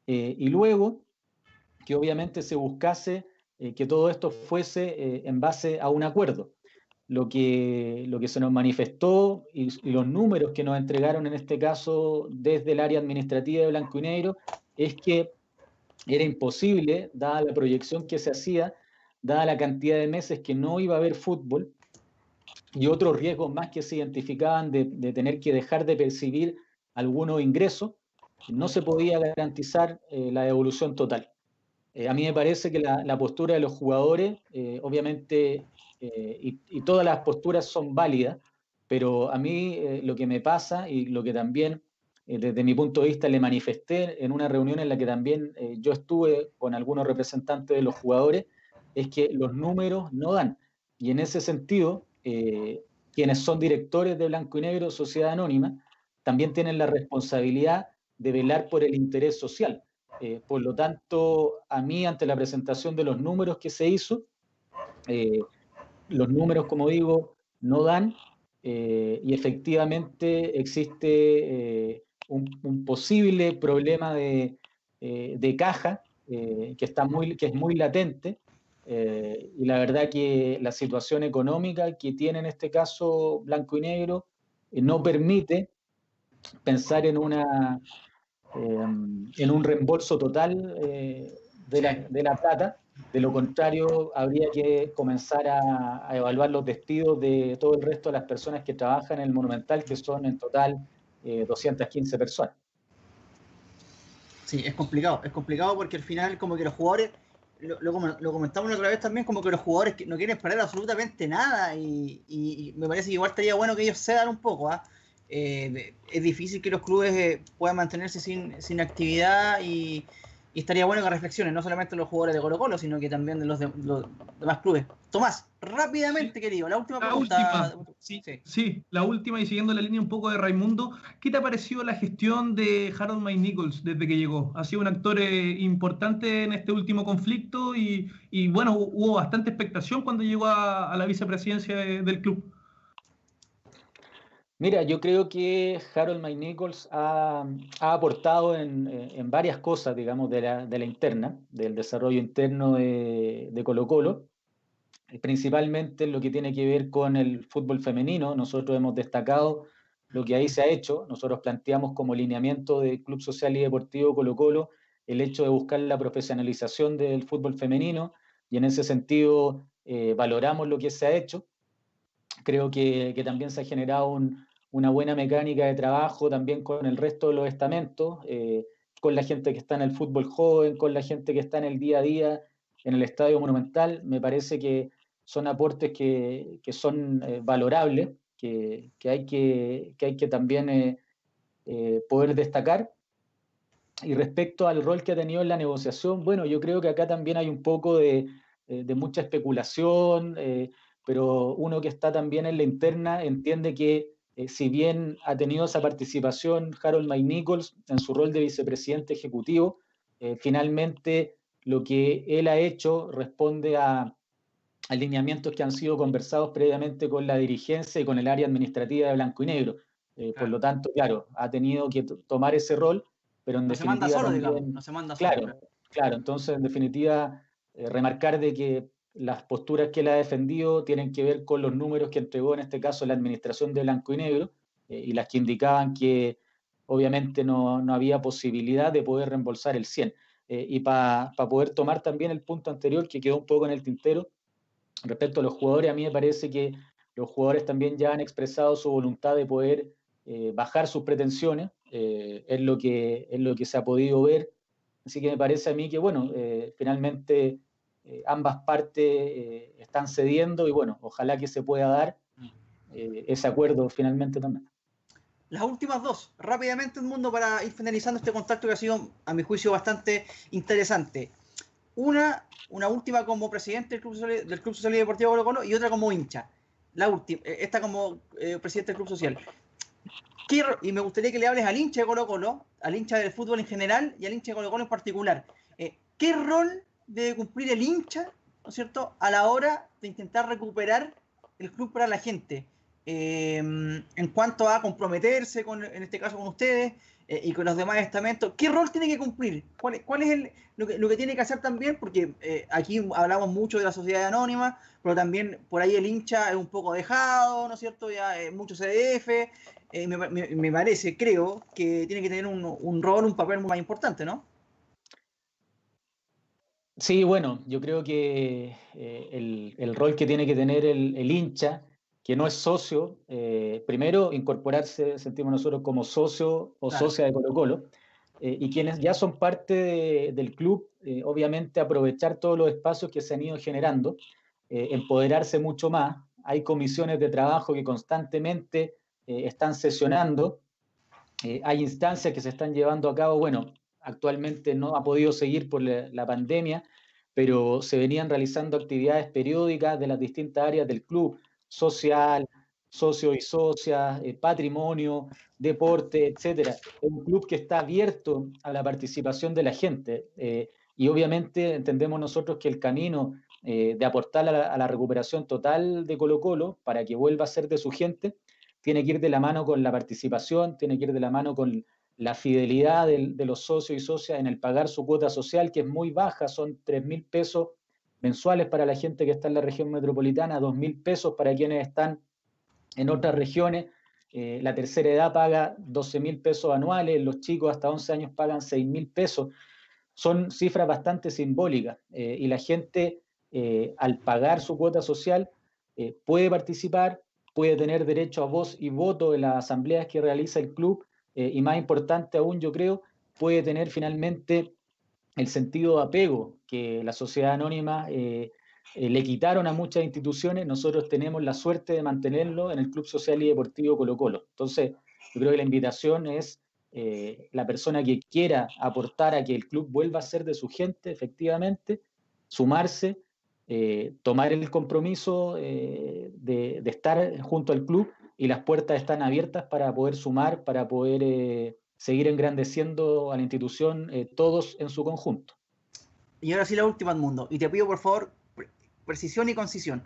D: Eh, y luego, que obviamente se buscase que todo esto fuese en base a un acuerdo. Lo que, lo que se nos manifestó y, los números que nos entregaron en este caso desde el área administrativa de Blanco y Negro es que era imposible, dada la proyección que se hacía, dada la cantidad de meses que no iba a haber fútbol y otros riesgos más que se identificaban de, tener que dejar de percibir algunos ingresos, no se podía garantizar eh, la devolución total. Eh, a mí me parece que la, postura de los jugadores, eh, obviamente, y, y, todas las posturas son válidas, pero a mí lo que me pasa y lo que también desde mi punto de vista le manifesté en una reunión en la que también yo estuve con algunos representantes de los jugadores, es que los números no dan. Y en ese sentido, eh, quienes son directores de Blanco y Negro, Sociedad Anónima, también tienen la responsabilidad de velar por el interés social. Eh, por lo tanto, a mí, ante la presentación de los números que se hizo, eh, los números, como digo, no dan y efectivamente existe un, posible problema de, de caja que, está muy, que es muy latente eh, y la verdad que la situación económica que tiene en este caso Blanco y Negro eh, no permite pensar en, una, en un reembolso total eh, de, la, de, la, plata. De lo contrario, habría que comenzar a, evaluar los despidos de todo el resto de las personas que trabajan en el Monumental, que son en total 215 personas.
A: Sí, es complicado, es complicado porque al final como que los jugadores lo, lo, comentamos otra vez también, como que los jugadores no quieren perder absolutamente nada y, me parece que igual estaría bueno que ellos cedan un poco. ¿ah? Eh, es difícil que los clubes eh, puedan mantenerse sin, sin actividad y, y estaría bueno que reflexionen, no solamente los jugadores de Colo Colo, sino que también de los, demás clubes. Tomás, rápidamente, querido, la última pregunta.
C: Sí, sí. la última y siguiendo la línea un poco de Raimundo, ¿qué te ha parecido la gestión de Harold Mike Nichols desde que llegó? Ha sido un actor eh, importante en este último conflicto y, bueno, hubo bastante expectación cuando llegó a, la vicepresidencia del club.
D: Mira, yo creo que Harold Mike Nichols ha, aportado en, varias cosas, digamos, de la, interna, del desarrollo interno de, Colo Colo, principalmente en lo que tiene que ver con el fútbol femenino. Nosotros hemos destacado lo que ahí se ha hecho. Nosotros planteamos como lineamiento del Club Social y Deportivo Colo Colo el hecho de buscar la profesionalización del fútbol femenino y en ese sentido eh, valoramos lo que se ha hecho creo que, también se ha generado una buena mecánica de trabajo también con el resto de los estamentos, eh, con la gente que está en el fútbol joven, con la gente que está en el día a día en el Estadio Monumental. Me parece que son aportes que, que son eh, valorables, que, que, hay que, que hay que también eh, poder destacar. Y respecto al rol que ha tenido en la negociación, bueno, yo creo que acá también hay un poco de, de mucha especulación, pero uno que está también en la interna entiende que si bien ha tenido esa participación Harold May Nichols en su rol de vicepresidente ejecutivo, finalmente lo que él ha hecho responde a, alineamientos que han sido conversados previamente con la dirigencia y con el área administrativa de Blanco y Negro. Eh, por lo tanto, claro, ha tenido que tomar ese rol, pero en
A: no
D: definitiva...
A: Se manda solo, digamos, no se manda
D: claro,
A: solo.
D: Claro, entonces en definitiva, eh, remarcar de que las posturas que él ha defendido tienen que ver con los números que entregó en este caso la administración de Blanco y Negro eh, y las que indicaban que obviamente no, no, había posibilidad de poder reembolsar el 100. y para poder tomar también el punto anterior que quedó un poco en el tintero, Respecto a los jugadores, a mí me parece que los jugadores también ya han expresado su voluntad de poder eh, bajar sus pretensiones, eh, es, lo que, es lo que se ha podido ver. Así que me parece a mí que, bueno, eh, ambas partes están cediendo y, bueno, ojalá que se pueda dar ese acuerdo finalmente también.
A: Las últimas dos, rápidamente un mundo para ir finalizando este contacto que ha sido, a mi juicio, bastante interesante. Una, una última como presidente del Club Social, y Deportivo Colo Colo y otra como hincha. La última, eh, esta como eh, presidente del Club Social. y me gustaría que le hables al hincha de Colo Colo, al hincha del fútbol en general y al hincha de Colo Colo en particular. Eh, ¿Qué rol debe cumplir el hincha, ¿no es cierto?, a la hora de intentar recuperar el club para la gente. en cuanto a comprometerse, con, en este caso con ustedes, eh, y con los demás estamentos, ¿qué rol tiene que cumplir? ¿Cuál, cuál es el, lo, que, lo, que, tiene que hacer también? Porque eh, aquí hablamos mucho de la sociedad anónima, pero también por ahí el hincha es un poco dejado, ¿no es cierto? Ya eh, mucho CDF, me, me, me, parece, creo, que tiene que tener un, un rol, un papel muy más importante, ¿no?
D: Sí, bueno, yo creo que el, el, rol que tiene que tener el, el hincha que no es socio, eh, primero incorporarse, sentimos nosotros, como socio o socia de Colo Colo, eh, y quienes ya son parte del club, eh, obviamente aprovechar todos los espacios que se han ido generando, empoderarse mucho más. Hay comisiones de trabajo que constantemente están sesionando, hay instancias que se están llevando a cabo, bueno, actualmente no ha podido seguir por la, pandemia, pero se venían realizando actividades periódicas de las distintas áreas del club, social, socio y socia, eh, patrimonio, deporte, etcétera. Es un club que está abierto a la participación de la gente eh, y obviamente entendemos nosotros que el camino eh, de aportar a la, a la, recuperación total de Colo Colo para que vuelva a ser de su gente tiene que ir de la mano con la participación, tiene que ir de la mano con la fidelidad de, los socios y socias en el pagar su cuota social, que es muy baja, son 3 mil pesos mensuales para la gente que está en la región metropolitana, dos mil pesos para quienes están en otras regiones. Eh, la tercera edad paga 12 mil pesos anuales, los chicos hasta 11 años pagan 6 mil pesos. Son cifras bastante simbólicas eh, y la gente eh, al pagar su cuota social puede participar, puede tener derecho a voz y voto en las asambleas que realiza el club eh, y más importante aún yo creo, puede tener finalmente el sentido de apego que la sociedad anónima eh, eh, le quitaron a muchas instituciones, nosotros tenemos la suerte de mantenerlo en el Club Social y Deportivo Colo Colo. Entonces, yo creo que la invitación es la persona que quiera aportar a que el club vuelva a ser de su gente, efectivamente, sumarse, tomar el compromiso de, de, estar junto al club y las puertas están abiertas para poder sumar, para poder seguir engrandeciendo a la institución eh, todos en su conjunto.
A: Y ahora sí la última, mundo. Y te pido por favor precisión y concisión.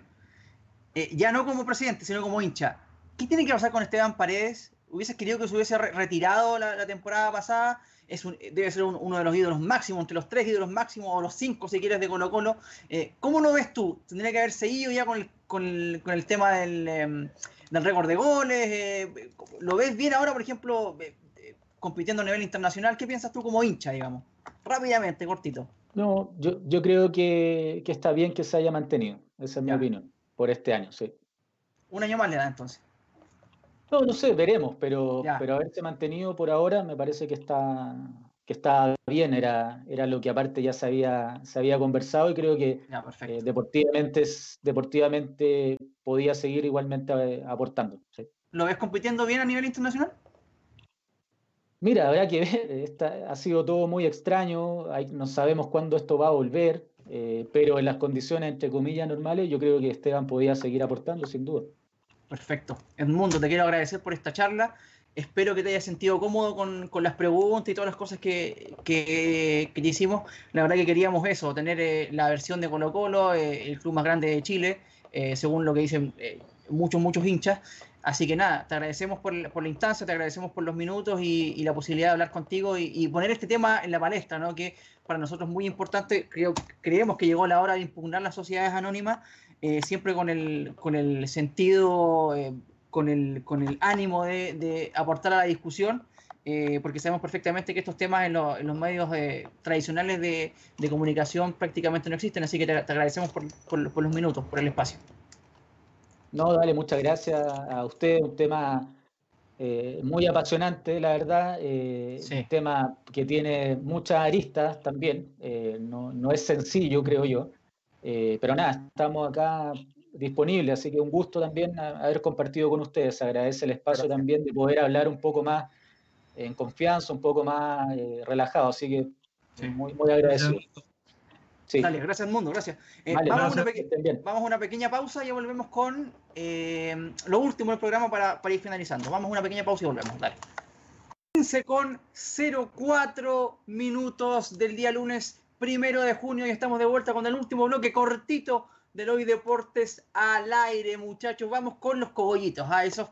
A: Eh, ya no como presidente, sino como hincha. ¿Qué tiene que pasar con Esteban Paredes? ¿Hubieses querido que se hubiese retirado la, temporada pasada? Es un, debe ser un, uno de los ídolos máximos, entre los tres ídolos máximos o los cinco, si quieres, de Colo Colo. Eh, ¿Cómo lo ves tú? ¿Tendría que haber seguido ya con el, con el, tema del, eh, del récord de goles? Eh, ¿Lo ves bien ahora, por ejemplo, compitiendo a nivel internacional. ¿Qué piensas tú como hincha, digamos? Rápidamente, cortito.
D: No, yo, yo creo que, que está bien que se haya mantenido. Esa es ya. mi opinión, por este año, sí.
A: Un año más le da entonces.
D: No, no sé, veremos, pero, pero haberse mantenido por ahora me parece que está, que estaba bien, era, era lo que aparte ya se había, se había conversado y creo que eh, deportivamente, deportivamente podía seguir igualmente eh, aportando.
A: ¿Lo ves compitiendo bien a nivel internacional?
D: Mira, habrá que ver, ha sido todo muy extraño, no sabemos cuándo esto va a volver, eh, pero en las condiciones, entre comillas, normales, yo creo que Esteban podía seguir aportando, sin duda.
A: Perfecto. Edmundo, te quiero agradecer por esta charla. Espero que te hayas sentido cómodo con, las preguntas y todas las cosas que, que, te hicimos. La verdad que queríamos eso, tener eh, la versión de Colo Colo, eh, el club más grande de Chile, eh, según lo que dicen muchos, muchos hinchas. Así que nada, te agradecemos por, la instancia, te agradecemos por los minutos y, la posibilidad de hablar contigo y, poner este tema en la palestra, ¿no? que para nosotros es muy importante. Creemos que llegó la hora de impugnar las sociedades anónimas, siempre con el, con el sentido con el, con el ánimo de, aportar a la discusión, eh, porque sabemos perfectamente que estos temas en, los medios eh, tradicionales de, comunicación prácticamente no existen, así que te, agradecemos por, los minutos, por el espacio.
D: No, dale, muchas gracias a usted, un tema eh, muy apasionante, la verdad, un tema que tiene muchas aristas también, no, no, es sencillo, creo yo, pero nada, estamos acá disponible, así que un gusto también haber compartido con ustedes. Agradece el espacio también de poder hablar un poco más en confianza, un poco más eh, relajado, así que muy, muy agradecido.
A: Sí. Dale, gracias mundo, gracias. Eh, vamos, a una pequeña pausa y volvemos con eh, lo último del programa para, para, ir finalizando. Vamos a una pequeña pausa y volvemos. Dale. 15 con 04 minutos del día lunes primero de junio y estamos de vuelta con el último bloque cortito del Hoy Deportes al aire, muchachos. Vamos con los cogollitos. Ah, eso,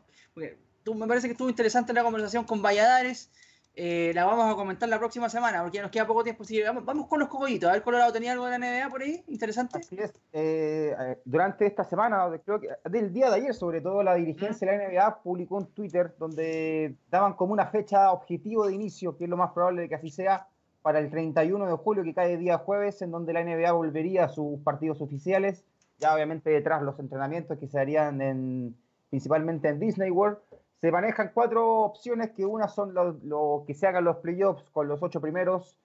A: tú, me parece que estuvo interesante la conversación con Valladares. Eh, la vamos a comentar la próxima semana porque nos queda poco tiempo. vamos, con los cogollitos. A ver, Colorado, ¿tenía algo de la NBA por ahí? Interesante.
B: Así es. Eh, eh, durante esta semana, creo que del día de ayer, sobre todo, la dirigencia de la NBA publicó un Twitter donde daban como una fecha objetivo de inicio, que es lo más probable de que así sea, para el 31 de julio, que cae día jueves, en donde la NBA volvería a sus partidos oficiales. Ya obviamente detrás los entrenamientos que se harían en, principalmente en Disney World. Se manejan cuatro opciones, que una son lo, que se hagan los playoffs con los ocho primeros,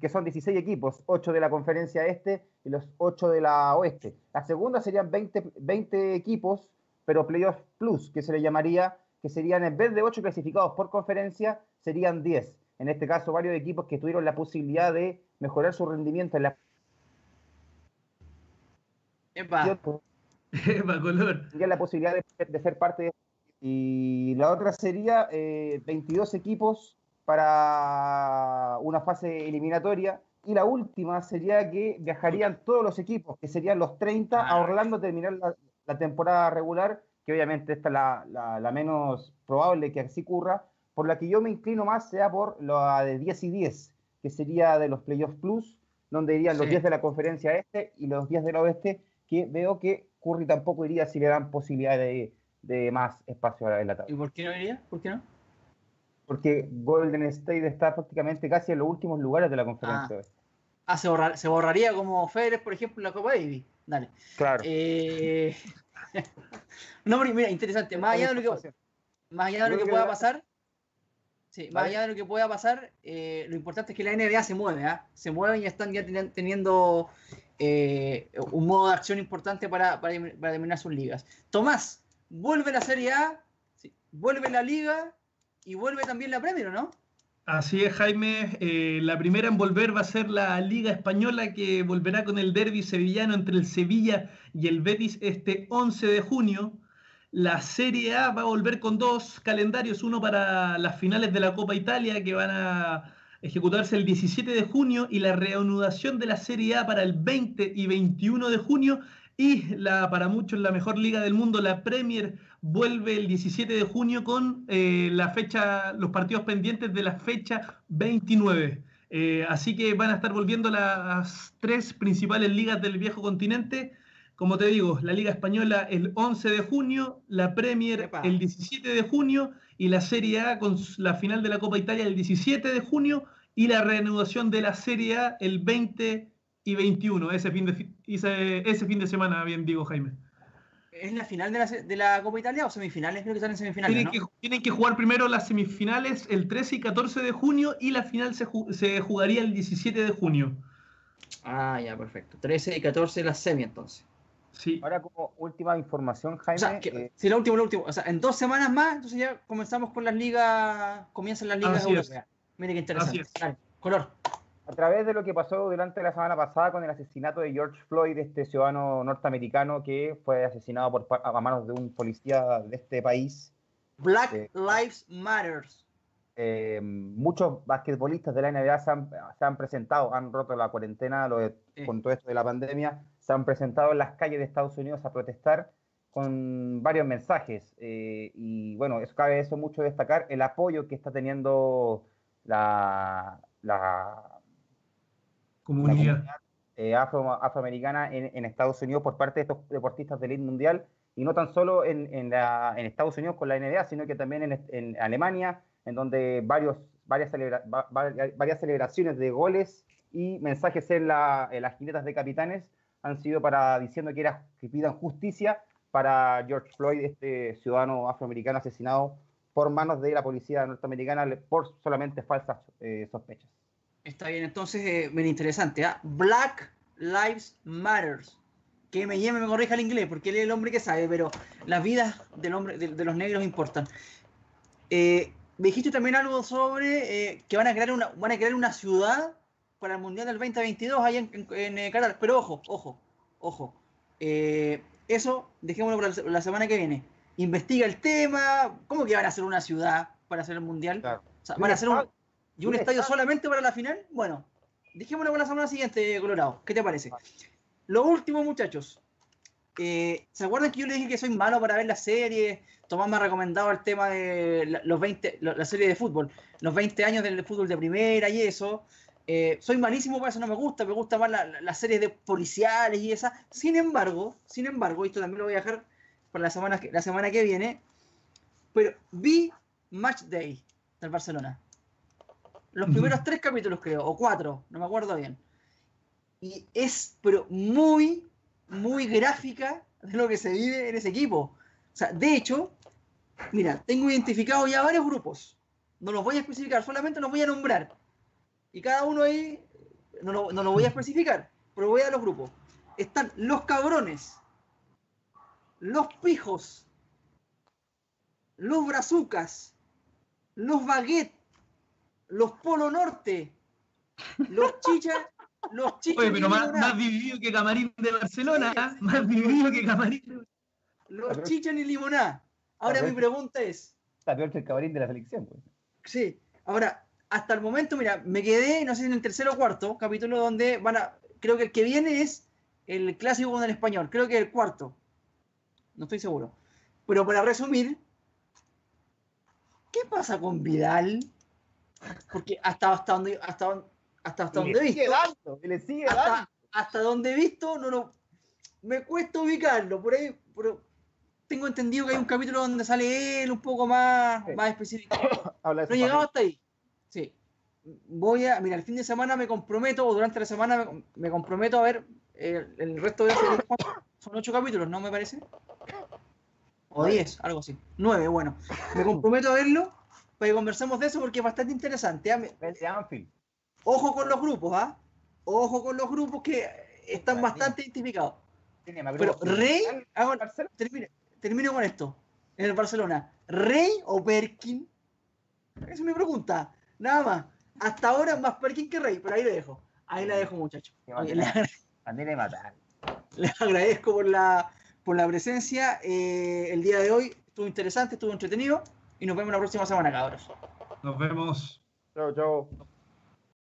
B: que son 16 equipos, 8 de la conferencia este y los 8 de la oeste. La segunda serían 20, 20 equipos, pero playoffs plus, que se le llamaría, que serían en vez de 8 clasificados por conferencia, serían 10 en este caso varios equipos que tuvieron la posibilidad de mejorar su rendimiento en la...
A: Epa. <laughs>
B: Epa, color. la posibilidad de, ser parte de... Y la otra sería 22 eh, equipos para una fase eliminatoria. Y la última sería que viajarían todos los equipos, que serían los 30, a. Orlando terminar la, temporada regular, que obviamente esta es la, la menos probable que así ocurra, por la que yo me inclino más sea por la de 10 y 10, que sería de los Playoffs Plus, donde irían los 10 de la conferencia este y los 10 del oeste, que veo que Curry tampoco iría si le dan posibilidad de, más espacio en la tabla.
A: ¿Y por qué no iría? ¿Por qué no?
B: Porque Golden State está prácticamente casi en los últimos lugares de la conferencia.
A: Ah, ah se, borraría como Federer, por ejemplo, en la Copa Davis. Dale.
B: Claro.
A: Eh... <laughs> no, mira, interesante. Más allá de lo que, más allá de lo que pueda pasar, Sí, más allá de lo que pueda pasar, eh, lo importante es que la NBA se mueve, ¿ah? se mueve y están ya teniendo eh, un modo de acción importante para, para, terminar sus ligas. Tomás, vuelve la Serie A, vuelve la Liga y vuelve también la Premier, ¿no?
C: Así es, Jaime. Eh, la primera en volver va a ser la Liga Española que volverá con el derby sevillano entre el Sevilla y el Betis este 11 de junio. La Serie A va a volver con dos calendarios, uno para las finales de la Copa Italia que van a ejecutarse el 17 de junio y la reanudación de la Serie A para el 20 y 21 de junio y la para muchos la mejor liga del mundo, la Premier, vuelve el 17 de junio con eh, la fecha, los partidos pendientes de la fecha 29. Eh, así que van a estar volviendo las tres principales ligas del viejo continente como te digo, la Liga Española el 11 de junio, la Premier el 17 de junio y la Serie A con la final de la Copa Italia el 17 de junio y la reanudación de la Serie A el 20 y 21, ese fin de, ese, fin de semana, bien digo Jaime.
A: ¿Es la final de la, de la Copa Italia o semifinales? Creo que están en semifinales.
C: Tienen,
A: ¿no?
C: que, tienen que jugar primero las semifinales el 13 y 14 de junio y la final se, se jugaría el 17 de junio.
A: Ah, ya, perfecto. 13 y 14 la semi entonces.
C: Sí.
B: Ahora, como última información, Jaime.
A: O sea, que,
B: eh,
A: sí, la última, la última. O sea, en dos semanas más, entonces ya comenzamos con las ligas, comienzan las ligas europeas. Mire qué interesante. Dale, color.
B: a través de lo que pasó durante la semana pasada con el asesinato de George Floyd, este ciudadano norteamericano que fue asesinado por, a manos de un policía de este país.
A: Black
B: Sí.
A: Lives Matters.
B: Eh, muchos basquetbolistas de la NBA se han, se han presentado, han roto la cuarentena lo de-
A: Sí.
B: con todo esto de la pandemia, se han presentado en las calles de Estados Unidos a protestar con varios mensajes. eh, y bueno, eso cabe eso mucho destacar, el apoyo que está teniendo la, la,
C: Comunidad.
B: eh, afro- afroamericana en, en Estados Unidos por parte de estos deportistas de elite mundial y no tan solo en, en la- en Estados Unidos con la NBA, sino que también en, en Alemania, en donde varios, varias, celebra- va- va- varias celebraciones de goles y mensajes en, la- en las jinetas de capitanes han sido para diciendo que, era, que pidan justicia para George Floyd, este ciudadano afroamericano asesinado por manos de la policía norteamericana por solamente falsas eh, sospechas.
A: Está bien, entonces, eh, bien interesante. ¿ah? Black Lives Matters. Que me llame, me corrija el inglés, porque él es el hombre que sabe, pero las vidas del hombre, de, de los negros importan. Eh, me dijiste también algo sobre eh, que van a crear una, van a crear una ciudad para el Mundial del 2022 allá en, en, en, eh, Qatar. Pero ojo, ojo, ojo. Eh, eso dejémoslo para la, la semana que viene. Investiga el tema. ¿Cómo que van a hacer una ciudad para hacer el Mundial?
B: Claro.
A: O sea,
B: Y
A: van
B: un
A: a hacer un,
B: estadio-
A: ¿Y un estadio solamente para la final? Bueno, dejémoslo para la semana siguiente, Colorado. ¿Qué te parece? Lo último, muchachos. Eh, ¿Se acuerdan que yo les dije que soy malo para ver la serie? Tomás me ha recomendado el tema de la, los 20, la, la serie de fútbol, los 20 años del fútbol de primera y eso. Eh, soy malísimo para eso, no me gusta, me gusta más la- la- las series de policiales y esas. Sin embargo, sin embargo, esto también lo voy a dejar para la semana que, la semana que viene, pero vi Match Day del Barcelona. Los primeros tres capítulos, creo, o cuatro, no me acuerdo bien. Y es, pero muy, muy gráfica de lo que se vive en ese equipo. O sea, de hecho, mira, tengo identificado ya varios grupos. No los voy a especificar, solamente los voy a nombrar. Y cada uno ahí, no lo, no lo voy a especificar, pero voy a los grupos. Están los cabrones, los pijos, los brazucas, los baguettes, los polo norte, los chichas, los chichas
C: Oye, pero más, dividido que Camarín de Barcelona, ¿ah? más dividido que Camarín. de-
A: los chichas ni limonada. Ahora mi pregunta es,
B: Está peor que el cabarín de la selección. pues.
A: Sí, ahora, hasta el momento, mira, me quedé, no sé si en el tercero o cuarto capítulo donde van a. Creo que el que viene es el clásico con el español, creo que el cuarto. No estoy seguro. Pero para resumir, ¿qué pasa con Vidal? Porque hasta, hasta donde hasta, hasta, hasta donde he visto,
B: dando, le sigue dando.
A: hasta, hasta donde he visto, no lo. Me cuesta ubicarlo, por ahí, pero tengo entendido que hay un capítulo donde sale él un poco más,
B: Sí.
A: más específico. <coughs>
B: Habla de
A: No
B: familia.
A: hasta ahí. Sí. Voy a, mira, el fin de semana me comprometo, o durante la semana me, me comprometo a ver el, el resto de la serie. Son ocho capítulos, ¿no me parece? O diez, algo así. Nueve, bueno. Me comprometo a verlo para que conversemos de eso porque es bastante interesante. ¿ah? Ojo con los grupos, ¿ah? Ojo con los grupos que están bastante identificados. Pero Rey, hago-
B: Barcelona.
A: termino, termino con esto. En el Barcelona, ¿Rey o Perkin? Esa es mi pregunta. Nada más. Hasta ahora más Perkin que Rey, pero ahí lo dejo. Ahí la dejo, muchachos. <laughs> Le-
B: matar.
A: Les agradezco por la, por la presencia. eh, el día de hoy estuvo interesante, estuvo entretenido. Y nos vemos la próxima semana, cabros.
C: Nos vemos.
B: Chau, chau.